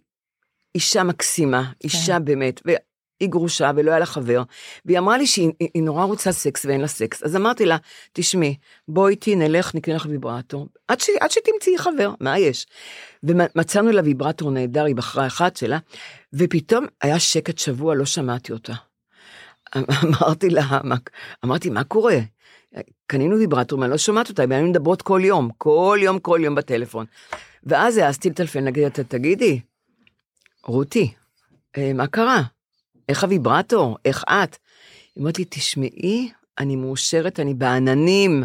אישה מקסימה, אישה באמת, והיא גרושה ולא היה לה חבר, והיא אמרה לי שהיא היא- היא נורא רוצה סקס ואין לה סקס, אז אמרתי לה, תשמעי, בואי איתי, נלך, נקנה לך ויברטור, עד, ש, עד שתמצאי חבר, מה יש? ומצאנו לה ויברטור נהדר, היא בחרה אחת שלה, ופתאום היה שקט שבוע, לא שמעתי אותה. אמרתי לה, אמרתי, מה קורה? קנינו ויברטור, אני לא שומעת אותה, והיינו מדברות כל יום, כל יום, כל יום בטלפון. ואז העזתי לטלפן, להגיד, "ת- תגידי, רותי, אה, מה קרה? איך הוויברטור? איך את? היא אומרת לי, תשמעי, אני מאושרת, אני בעננים.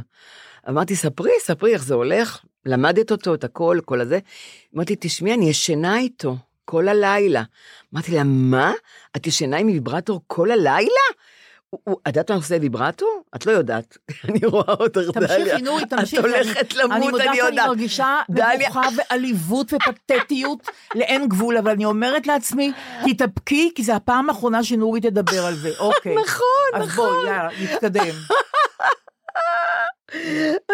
אמרתי, ספרי, ספרי איך זה הולך. למדת אותו, את הכל, כל הזה. אמרתי, תשמעי, אני ישנה איתו כל הלילה. אמרתי לה, מה? את ישנה עם ויברטור כל הלילה? את יודעת מה עושה ויברטור? את לא יודעת. אני רואה אותך, דליה. תמשיכי, נורי, תמשיכי. את הולכת אני- למות, אני מודה אני שאני יודעת. מרגישה. מבוכה ועליבות ופתטיות לאין גבול, אבל אני אומרת לעצמי, תתאפקי, כי זו הפעם האחרונה שנורי תדבר על זה. אוקיי. נכון, אז בואי, יאללה, נתקדם.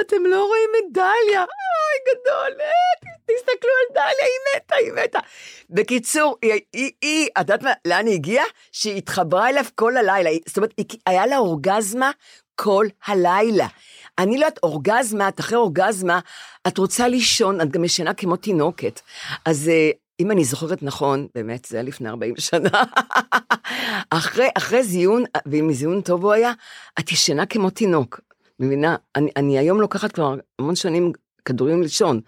אתם לא רואים את דליה, אוי גדול, אה, תסתכלו על דליה, היא מתה, היא מתה. בקיצור, היא, היא, היא את יודעת לאן היא הגיעה? שהיא התחברה אליו כל הלילה, זאת אומרת, היה לה אורגזמה כל הלילה. אני לא יודעת, אורגזמה, את אחרי אורגזמה, את רוצה לישון, את גם ישנה כמו תינוקת. אז אה, אם אני זוכרת נכון, באמת, זה היה לפני 40 שנה, אחרי, אחרי זיון, ואם זיון טוב הוא היה, את ישנה כמו תינוק. מבינה? אני, אני היום לוקחת כבר המון שנים כדורים לישון.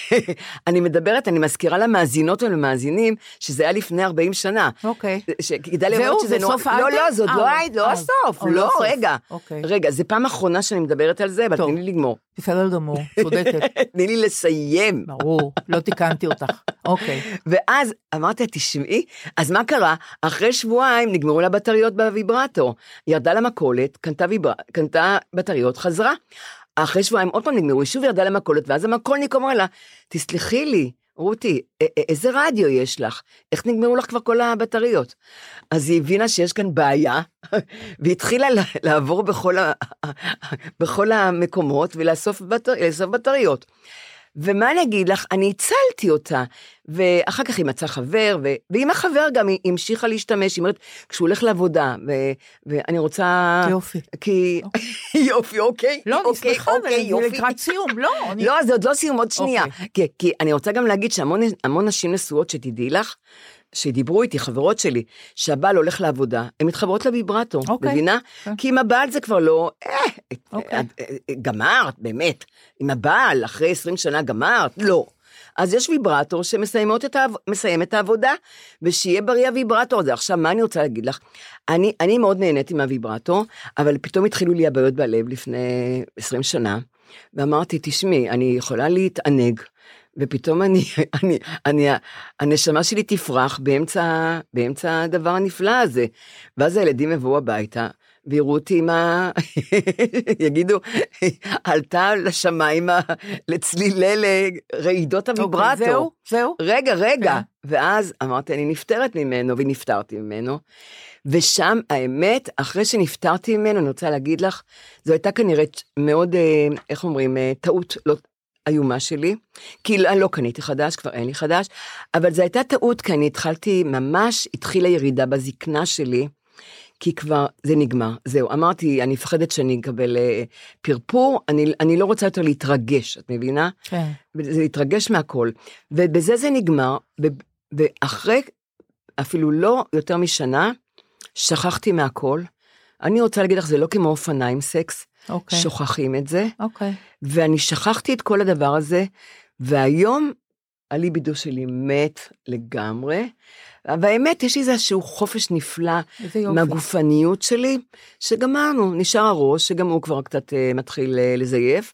אני מדברת, אני מזכירה למאזינות ולמאזינים שזה היה לפני 40 שנה. אוקיי. ש- כדאי זהו, לראות שזה זה נורא... סוף לא? לא, זאת אה, לא לא. האייטם, לא אה, הסוף, לא לא, הסוף. רגע. אוקיי. רגע, זה פעם אחרונה שאני מדברת על זה, אבל. תני לי לגמור. בסדר גמור, צודקת. תני לי לסיים. ברור, לא תיקנתי אותך. אוקיי. ואז אמרתי לה, תשמעי, אז מה קרה? אחרי שבועיים נגמרו לה בטריות בוויברטור. ירדה למכולת. קנתה בטריות, חזרה. אחרי שבועיים עוד פעם נגמרו, היא שוב ירדה למכולת, ואז המכולניק אומר לה, תסלחי לי, רותי, איזה רדיו יש לך? איך נגמרו לך כבר כל הבטריות? אז היא הבינה שיש כאן בעיה, והתחילה לה- לעבור בכל, ה... בכל המקומות ולאסוף בטר... בטריות. ומה אני אגיד לך, אני הצלתי אותה, ואחר כך היא מצאה חבר, ו... ועם החבר גם היא המשיכה להשתמש, היא אומרת, כשהוא הולך לעבודה, ו... ואני רוצה... יופי. כי... יופי, אוקיי. לא, אני אוקיי, שמחה, אוקיי, אבל. לקראת סיום, לא. אני- לא, זה עוד לא סיום, עוד שנייה. אוקיי. כי, כי אני רוצה גם להגיד שהמון המון נשים נשואות, שתדעי לך, שדיברו איתי, חברות שלי, שהבעל הולך לעבודה, הן מתחברות לוויברטור, אוקיי. מבינה? כן. כי עם הבעל זה כבר לא, אה, אוקיי. את- אה, אה, גמרת, באמת. עם הבעל, אחרי 20 שנה גמרת? לא. אז יש ויברטור שמסיימות את העב... את העבודה, ושיהיה בריא הוויברטור הזה. עכשיו, מה אני רוצה להגיד לך? אני, אני מאוד נהניתי מהוויברטור, אבל פתאום התחילו לי הבעיות בלב לפני 20 שנה, ואמרתי, תשמעי, אני יכולה להתענג, ופתאום אני, אני, אני, הנשמה שלי תפרח באמצע, באמצע הדבר הנפלא הזה. ואז הילדים יבואו הביתה, ויראו אותי עם ה... יגידו, עלתה לשמיימה לצלילי לרעידות הוויברטור. אוקיי, זהו, זהו. רגע, רגע. כן. ואז אמרתי, אני נפטרת ממנו, ונפטרתי ממנו. ושם, האמת, אחרי שנפטרתי ממנו, אני רוצה להגיד לך, זו הייתה כנראה מאוד, אה, איך אומרים, אה, טעות לא איומה שלי. כי לא, לא קניתי חדש, כבר אין לי חדש, אבל זו הייתה טעות, כי אני התחלתי, ממש התחילה ירידה בזקנה שלי. כי כבר זה נגמר, זהו, אמרתי, אני מפחדת שאני אקבל אה, פרפור, אני, אני לא רוצה יותר להתרגש, את מבינה? כן. זה להתרגש מהכל. ובזה זה נגמר, ו- ואחרי אפילו לא יותר משנה, שכחתי מהכל. אני רוצה להגיד לך, זה לא כמו אופניים סקס, אוקיי. שוכחים את זה, אוקיי. ואני שכחתי את כל הדבר הזה, והיום הליבידו שלי מת לגמרי, והאמת, יש לי איזשהו חופש נפלא איזה. מהגופניות שלי, שגמרנו, נשאר הראש, שגם הוא כבר קצת אה, מתחיל אה, לזייף,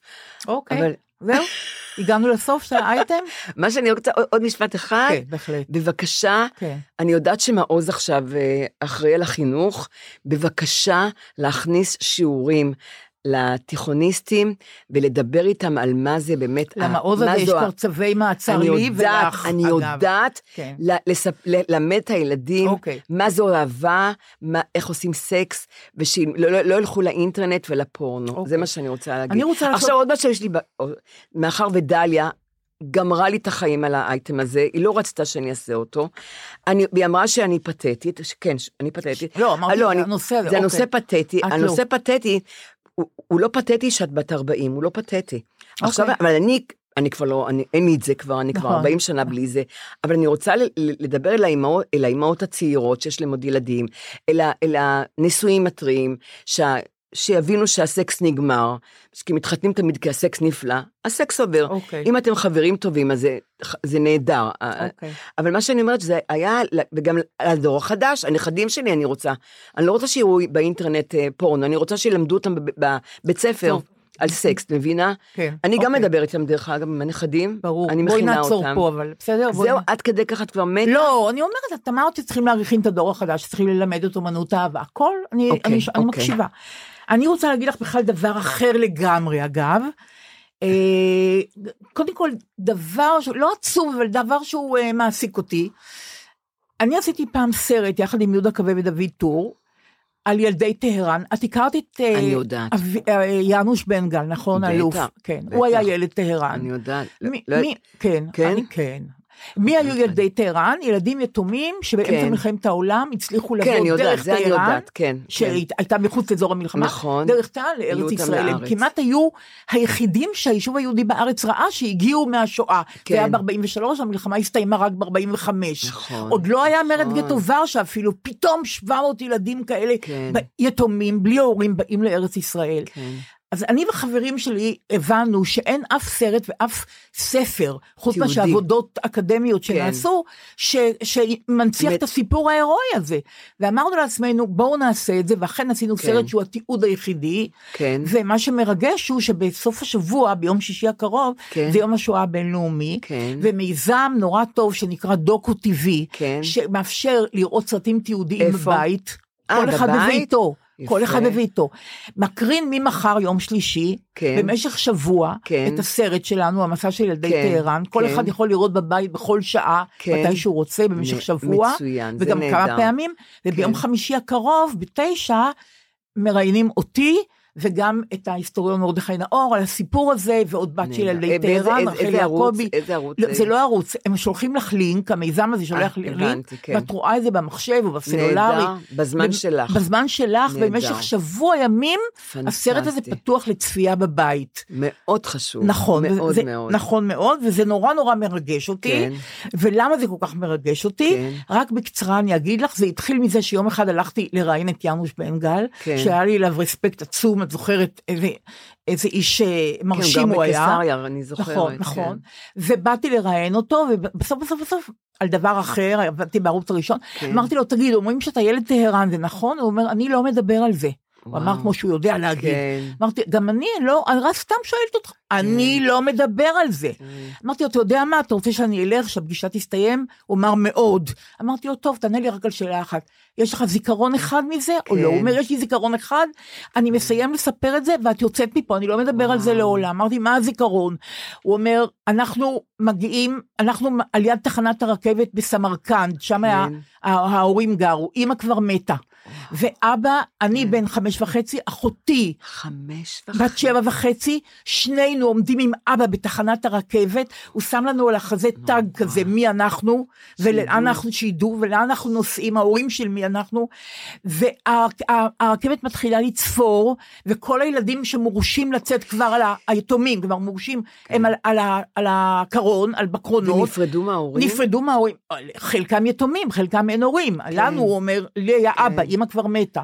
אוקיי. אבל זהו? הגענו לסוף של האייטם? מה שאני רוצה, עוד- עוד משפט אחד. כן, בהחלט. בבקשה, כן. אני יודעת שמעוז עכשיו אה, אחראי על החינוך, בבקשה להכניס שיעורים לתיכוניסטים ולדבר איתם על מה זה באמת, למעוז מה הזה יש כבר צווי מעצר אני לי יודעת, ולך, אני אגב. יודעת כן. ללמד את הילדים אוקיי. מה זו אהבה, מה, איך עושים סקס, ושלא לא, לא ילכו לאינטרנט ולפורנו, אוקיי. זה מה שאני רוצה להגיד. אני רוצה עכשיו עוד משהו יש לי, מאחר ודליה גמרה לי את החיים על האייטם הזה, היא לא רצתה שאני אעשה אותו, אני, והיא אמרה שאני פתטית, כן, אני פתטית. לא, אמרתי, לא, זה אני- הנושא הזה, זה אוקיי. נושא פתטי, את הנושא לא. פתטי, הוא, הוא לא פתטי שאת בת 40, הוא לא פתטי. עכשיו, אוקיי. אבל אני, אני כבר לא, אני, אין לי את זה כבר, אני כבר נכון. 40 שנה בלי זה, אבל אני רוצה לדבר אל האימהות, אל האימהות הצעירות שיש להם עוד ילדים, אל, ה- אל הנשואים הטריים, שה, שיבינו שהסקס נגמר, כי מתחתנים תמיד כי הסקס נפלא, הסקס עובר. אוקיי. אם אתם חברים טובים, אז זה, זה נהדר. אוקיי. אבל מה שאני אומרת, שזה היה, וגם לדור החדש, הנכדים שלי אני רוצה. אני לא רוצה שיראו באינטרנט אה, פורנו, אני רוצה שילמדו אותם בב- בבית ספר טוב. על סקס, את מבינה? כן, אני גם אוקיי. מדברת איתם, דרך אגב, עם הנכדים. ברור. אני בואי מכינה נעצור אותם. פה, אבל בסדר? בואי זהו, נ- עד כדי ככה את כבר מתה? לא, אני אומרת, את אמרת שצריכים להכין את הדור החדש, צריכים ללמד את אומנות האהבה, הכל, אני, אוקיי, אני, אני אוקיי. מקשיבה. אני רוצה להגיד לך בכלל דבר אחר לגמרי, אגב. אה, קודם כל, דבר, לא עצוב, אבל דבר שהוא אה, מעסיק אותי. אני עשיתי פעם סרט יחד עם יהודה קווה ודוד טור, על ילדי טהרן. את הכרת את אה, אני יודעת. אה, יאנוש בן גל, נכון? בטח, אלוף. כן, בטח. הוא היה ילד טהרן. אני יודעת. מי, לא- מי, כן, כן? אני, כן. מי היו אוקיי. ילדי טהרן? ילדים יתומים שבאמצע כן. מלחמת העולם הצליחו כן, לבוא יודעת, דרך טהרן, כן. כן. שהייתה מחוץ לאזור המלחמה, נכון. דרך טהרן לארץ ישראל. הם. כמעט היו היחידים שהיישוב היהודי בארץ ראה שהגיעו מהשואה. כן. זה היה ב-43, המלחמה הסתיימה רק ב-45. נכון, עוד לא היה מרד נכון. גטו ורשה אפילו, פתאום 700 ילדים כאלה, כן. יתומים, בלי הורים, באים לארץ ישראל. כן. אז אני וחברים שלי הבנו שאין אף סרט ואף ספר, חוץ תיעודי. מאשר עבודות אקדמיות כן. שנעשו, ש, שמנציח באמת. את הסיפור ההירואי הזה. ואמרנו לעצמנו, בואו נעשה את זה, ואכן עשינו כן. סרט שהוא התיעוד היחידי. כן. ומה שמרגש הוא שבסוף השבוע, ביום שישי הקרוב, כן. זה יום השואה הבינלאומי, כן. ומיזם נורא טוב שנקרא דוקו טיווי, כן. שמאפשר לראות סרטים תיעודיים איפה? בבית. אה, כל אחד בבית? בביתו, כל. אחד בביתו. מקרין ממחר, יום שלישי, כן. במשך שבוע, כן. את הסרט שלנו, המסע של ילדי כן, טהרן. כל כן. אחד יכול לראות בבית בכל שעה, כן. מתי שהוא רוצה, במשך נ- שבוע. מצוין, וגם כמה. פעמים. וביום כן. חמישי הקרוב, בתשע, מראיינים אותי. וגם את ההיסטוריון מרדכי נאור על הסיפור הזה, ועוד בת של. ילדי אה, טהרן, רחל? יעקבי. איזה ערוץ לא, זה? לא ערוץ, הם שולחים לך לינק, המיזם הזה שולח אה, לי לינק, כן. ואת רואה את זה במחשב או בסלולרי. נהדר, בזמן ב- שלך. בזמן שלך, נהדר. במשך שבוע ימים, הסרט הזה. פתוח לצפייה בבית. מאוד חשוב. נכון, מאוד זה, מאוד. נכון מאוד, וזה נורא נורא מרגש אותי. כן. ולמה זה כל כך מרגש אותי? כן. רק בקצרה אני אגיד לך, זה התחיל מזה שיום אחד הלכתי לראיין את יאנוש בן גל, כן. שהיה לי אליו רספקט עצום, את זוכרת איזה, איזה איש אה, מרשים כן, הוא היה. גר בקיסריה, אני זוכרת. נכון, כן. נכון. ובאתי לראיין אותו, ובסוף בסוף בסוף, על דבר אחר, עבדתי בערוץ הראשון, כן. אמרתי לו, תגיד, אומרים שאתה ילד טהרן, זה נכון? הוא אומר, אני לא מדבר על זה. הוא אמר. כמו שהוא יודע להגיד. כן. אמרתי, גם אני לא, אני רק סתם שואלת אותך, אני לא מדבר על זה. אמרתי לו, אתה יודע מה, אתה רוצה שאני אלך, שהפגישה תסתיים? הוא אמר, מאוד. אמרתי לו, טוב, תענה לי רק על שאלה אחת. יש לך זיכרון אחד מזה, או לא? כן. הוא אומר, יש לי זיכרון אחד, אני מסיים לספר את זה, ואת יוצאת מפה, אני לא מדבר על זה לעולם. אמרתי, מה הזיכרון? הוא אומר, אנחנו מגיעים, אנחנו על יד תחנת הרכבת בסמרקנד, שם כן. ההורים גרו, אימא כבר מתה. ואבא, אני בן חמש וחצי, אחותי חמש וחצי. בת שבע וחצי, שנינו עומדים עם אבא בתחנת הרכבת, הוא שם לנו על החזה תג כזה, מי אנחנו, ולאן אנחנו שידעו, ולאן אנחנו נוסעים, ההורים של מי אנחנו, והרכבת מתחילה לצפור, וכל הילדים שמורשים לצאת כבר על ה- היתומים, כבר מורשים, הם על- על על הקרון, על בקרונות. ונפרדו מההורים? נפרדו מההורים, חלקם יתומים, חלקם אין הורים. לנו, הוא אומר, לי היה אבא, אמא כבר מתה.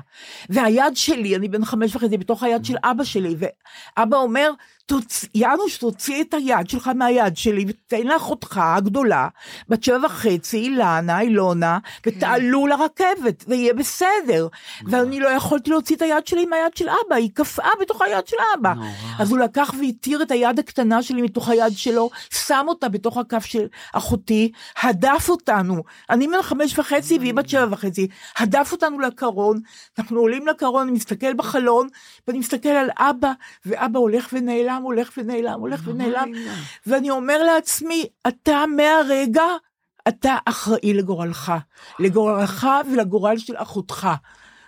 והיד שלי, אני בן חמש וחצי, בתוך היד של אבא שלי, ואבא אומר, תוצ... יאנוש, תוציא את היד שלך מהיד שלי ותן לאחותך הגדולה, בת שבע וחצי, אילנה, אילונה, ותעלו לרכבת, ויהיה בסדר. ואני לא יכולתי להוציא את היד שלי מהיד של אבא, היא קפאה בתוך היד של אבא. נורא. אז הוא לקח והתיר את היד הקטנה שלי מתוך היד שלו, שם אותה בתוך הכף של אחותי, הדף אותנו. אני בן חמש וחצי והיא בת שבע וחצי, הדף אותנו לקרון, אנחנו עולים לקרון, אני מסתכל בחלון, ואני מסתכל על אבא, ואבא הולך ונעלם, הולך ונעלם, הולך ונעלם, ואני אומר לעצמי, אתה מהרגע, אתה אחראי לגורלך, לגורלך ולגורל של אחותך.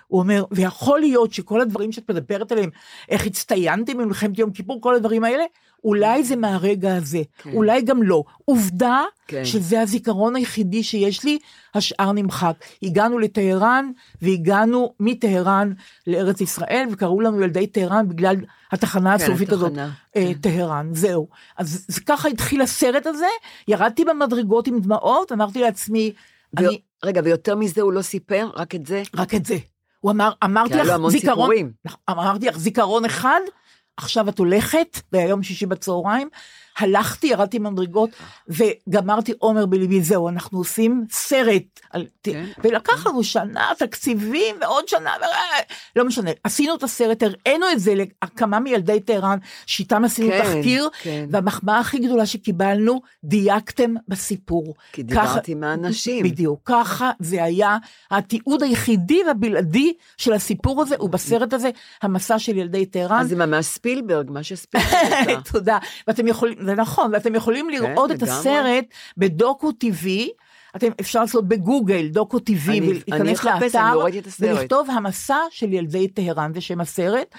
הוא אומר, ויכול להיות שכל הדברים שאת מדברת עליהם, איך הצטיינתם במלחמת יום כיפור, כל הדברים האלה, אולי זה מהרגע הזה, כן. אולי גם לא. עובדה כן. שזה הזיכרון היחידי שיש לי, השאר נמחק. הגענו לטהרן, והגענו מטהרן לארץ ישראל, וקראו לנו ילדי טהרן בגלל התחנה כן, הסופית הזאת, התחנה, אה, כן. טהרן, זהו. אז זה ככה התחיל הסרט הזה, ירדתי במדרגות עם דמעות, אמרתי לעצמי, ו- אני, רגע, ויותר מזה הוא לא סיפר? רק את זה? רק את זה. הוא אמר, אמרתי לך זיכרון, סיפורים. אמרתי לך זיכרון אחד, עכשיו את הולכת, ביום שישי בצהריים, הלכתי, ירדתי במדרגות, וגמרתי עומר בליבי, זהו, אנחנו עושים סרט. על, כן. ולקח לנו שנה, תקציבים, ועוד שנה, ו... לא משנה, עשינו את הסרט, הראינו את זה לכמה מילדי טהרן, שאיתם עשינו כן, תחקיר, כן. והמחמאה הכי גדולה שקיבלנו, דייקתם בסיפור. כי דיברתי עם האנשים. בדיוק, ככה זה היה התיעוד היחידי והבלעדי של הסיפור הזה, ובסרט הזה, המסע של ילדי טהרן. אז זה ממש ספילברג, מה שספילברג עשה. תודה. ואתם יכולים, זה נכון, ואתם יכולים לראות את כן, לגמרי. הסרט בדוקו TV. אתם, אפשר לעשות בגוגל דוקו אני ולהיכנס לאתר לא את. ולכתוב המסע של ילדי טהרן, זה שם הסרט,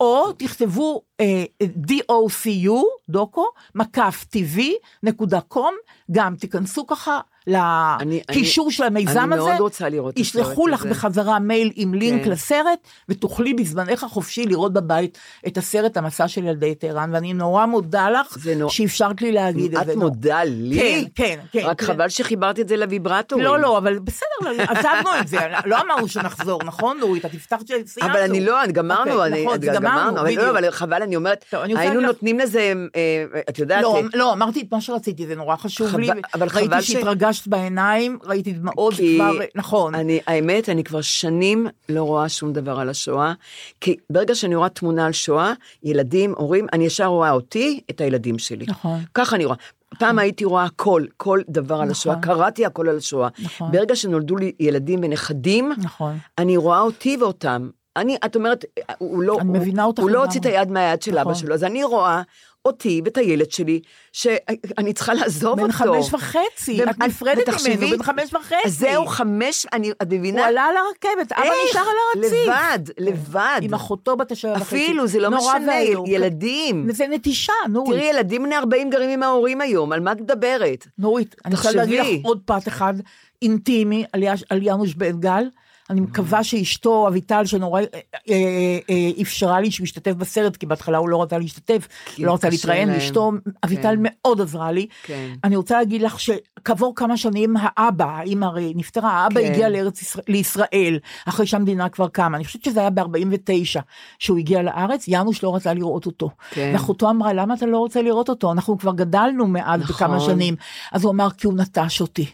או תכתבו אה, DOCU, דוקו, מקף TV, נקודה קום, גם תיכנסו ככה לקישור של המיזם אני הזה. מאוד רוצה לראות ישלחו לך הזה. בחזרה מייל עם לינק כן. לסרט, ותוכלי בזמנך החופשי לראות בבית את הסרט המסע של ילדי טהרן, ואני נורא מודה לך זה נורא- שאפשרת לי להגיד את זה. את מודה לי? כן, כן, כן. רק חבל שחיברתי את זה לוויברטורים. לא, לא, אבל בסדר, עזבנו את זה, לא אמרנו שנחזור, נכון, נורית? את הבטחת שסיימנו. אבל אני לא, גמרנו, אוקיי, אני, נכון, גמרנו, גמרנו, אבל. לא, אבל חבל, אני אומרת, אני היינו נותנים לזה, אה, את יודעת, לא, אה, לא, אמרתי את מה שרציתי, זה נורא חשוב לי. ראיתי ש- שהתרגשת בעיניים, ראיתי דמעות, כי כבר, נכון. אני, האמת, אני כבר שנים לא רואה שום דבר על השואה, כי ברגע שאני רואה תמונה על שואה, ילדים, הורים, אני ישר רואה אותי, את הילדים שלי. נכון. ככה אני רואה. פעם הייתי רואה הכל, כל דבר על נכון. השואה, קראתי הכל על השואה. נכון. ברגע שנולדו לי ילדים ונכדים, נכון. אני רואה אותי ואותם. אני, את אומרת, הוא לא, אני הוא, מבינה אותך הוא לא. הוציא את היד מהיד של אבא נכון. שלו, אז אני רואה אותי ואת הילד שלי, שאני צריכה לעזוב בן אותו. חמש וחצי, ו- את נפרדת ממנו, בן חמש וחצי. אז זהו, חמש, אני, את מבינה? הוא עלה על הרכבת, אבא? נשאר על הרציף. לבד, לבד. עם אחותו בת השבע וחצי. אפילו, זה לא משנה, ואיום. ילדים. זה נטישה, נורית. תראי, ילדים בני 40 גרים עם ההורים היום, על מה את מדברת? נורית, אני רוצה. להגיד לך עוד פרט אחד אינטימי על יש- על יאנוש בן גל. אני מקווה שאשתו, אביטל, שנורא אה, אה, אה, אפשרה לי שהוא ישתתף בסרט, כי בהתחלה הוא לא רצה להשתתף, לא רצה להתראיין, להם. ואשתו, אביטל כן. מאוד עזרה לי. כן. אני רוצה להגיד לך שכעבור כמה שנים האבא, האמא הרי נפטרה, האבא כן. הגיע לארץ ישראל, לישראל, אחרי שהמדינה כבר קמה. אני חושבת שזה היה ב-49 שהוא הגיע לארץ, יאנוש לא רצה לראות אותו. ואחותו אמרה, למה אתה לא רוצה לראות אותו? אנחנו כבר גדלנו מאז בכמה נכון. שנים. אז הוא אמר, כי הוא נטש אותי.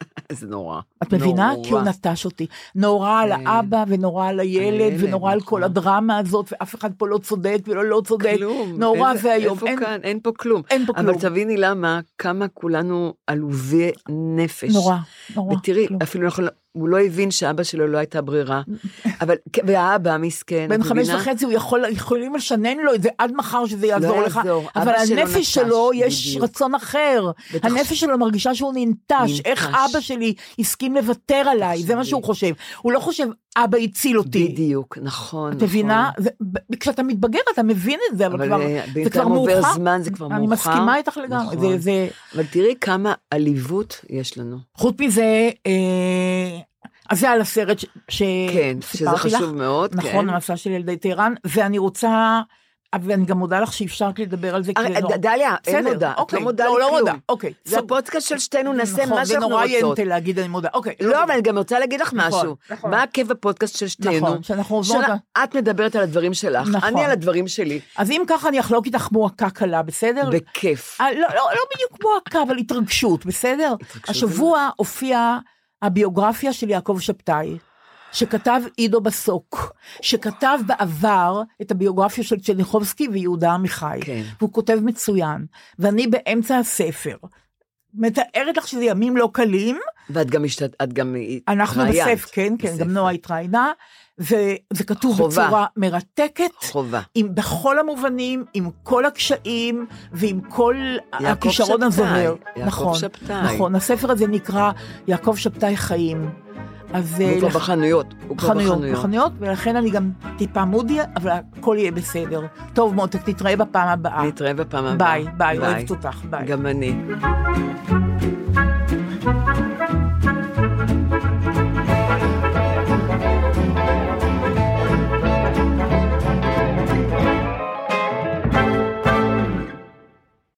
זה נורא. את מבינה? נורא. כי הוא נטש אותי. נורא על כן. האבא ונורא על הילד ונורא על נכון. כל הדרמה הזאת ואף אחד פה לא צודק ולא לא צודק. כלום. נורא ואיום. אין- כאן? אין פה כלום. אין פה אבל כלום. תביני למה, כמה כולנו עלובי נפש. נורא, נורא. ותראי, כלום. אפילו אנחנו, הוא לא הבין שאבא שלו לא הייתה ברירה. אבל, והאבא מסכן, בן חמש? וחצי הוא יכול, יכולים לשנן לו את זה עד מחר שזה יעזור לך, יעזור. אבל שלו הנפש נטש, שלו יש בדיוק. רצון אחר, בטח. הנפש שלו מרגישה שהוא ננטש, ננטש. איך אבא שלי הסכים לוותר עליי, זה מה. שהוא חושב, הוא לא חושב אבא הציל אותי, בדיוק, נכון. את מבינה? נכון. כשאתה מתבגר אתה מבין את זה, אבל אבל, כבר, אה, זה בינתיים כבר עובר מאוחר, זמן, זה כבר אני מאוחר. מסכימה איתך לגמרי, נכון. זה, זה, אבל תראי כמה עליבות יש לנו. חוץ מזה, אה, אז זה על הסרט ש- ש- כן, שזה סיפרתי לך. חשוב מאוד, נכון, כן. המסע של ילדי טהרן, ואני רוצה, ואני גם מודה לך שאפשרת לדבר על זה. כי זה נורא- ד- דליה, אין מודה, את אוקיי, לא מודה לא, לי לא. מודה, אוקיי. זה סוג- פודקאסט של שתינו, נעשה נכון, מה זה שאנחנו נורא רוצות. ינטה להגיד אני מודה. אוקיי. לא, אבל אני גם רוצה להגיד לך נכון, משהו. נכון. מה הכיף בפודקאסט של שתינו? נכון, שאנחנו לה- את מדברת על הדברים שלך, נכון. אני על הדברים שלי. אז אם ככה אני אחלוק איתך מועקה קלה, בסדר? בכיף. אה, לא, לא, לא בדיוק מועקה, אבל התרגשות, בסדר? השבוע הופיעה הביוגרפיה של יעקב שבתאי, שכתב עידו בסוק, שכתב בעבר את הביוגרפיה של צ'ניחובסקי ויהודה עמיחי. כן. והוא כותב מצוין, ואני באמצע הספר. מתארת לך שזה ימים לא קלים, ואת גם השתת... את גם אנחנו התראיינת בספר, כן, כן, בספר. גם נועה התראיינה, וזה כתוב חובה. בצורה מרתקת. חובה. עם בכל המובנים, עם כל הקשיים ועם כל הכישרון שבתאי, הזוהר. יעקב נכון, שבתאי. נכון, הספר הזה נקרא יעקב שבתאי חיים. אז... הוא אה, כבר בחנויות. הוא כבר בחנויות, בחנויות. בחנויות, ולכן אני גם טיפה moody, אבל הכל יהיה בסדר. טוב מותק, תתראה בפעם הבאה. נתראה בפעם הבאה. ביי, ביי, ביי. אוהבת אותך, ביי. גם אני. thank you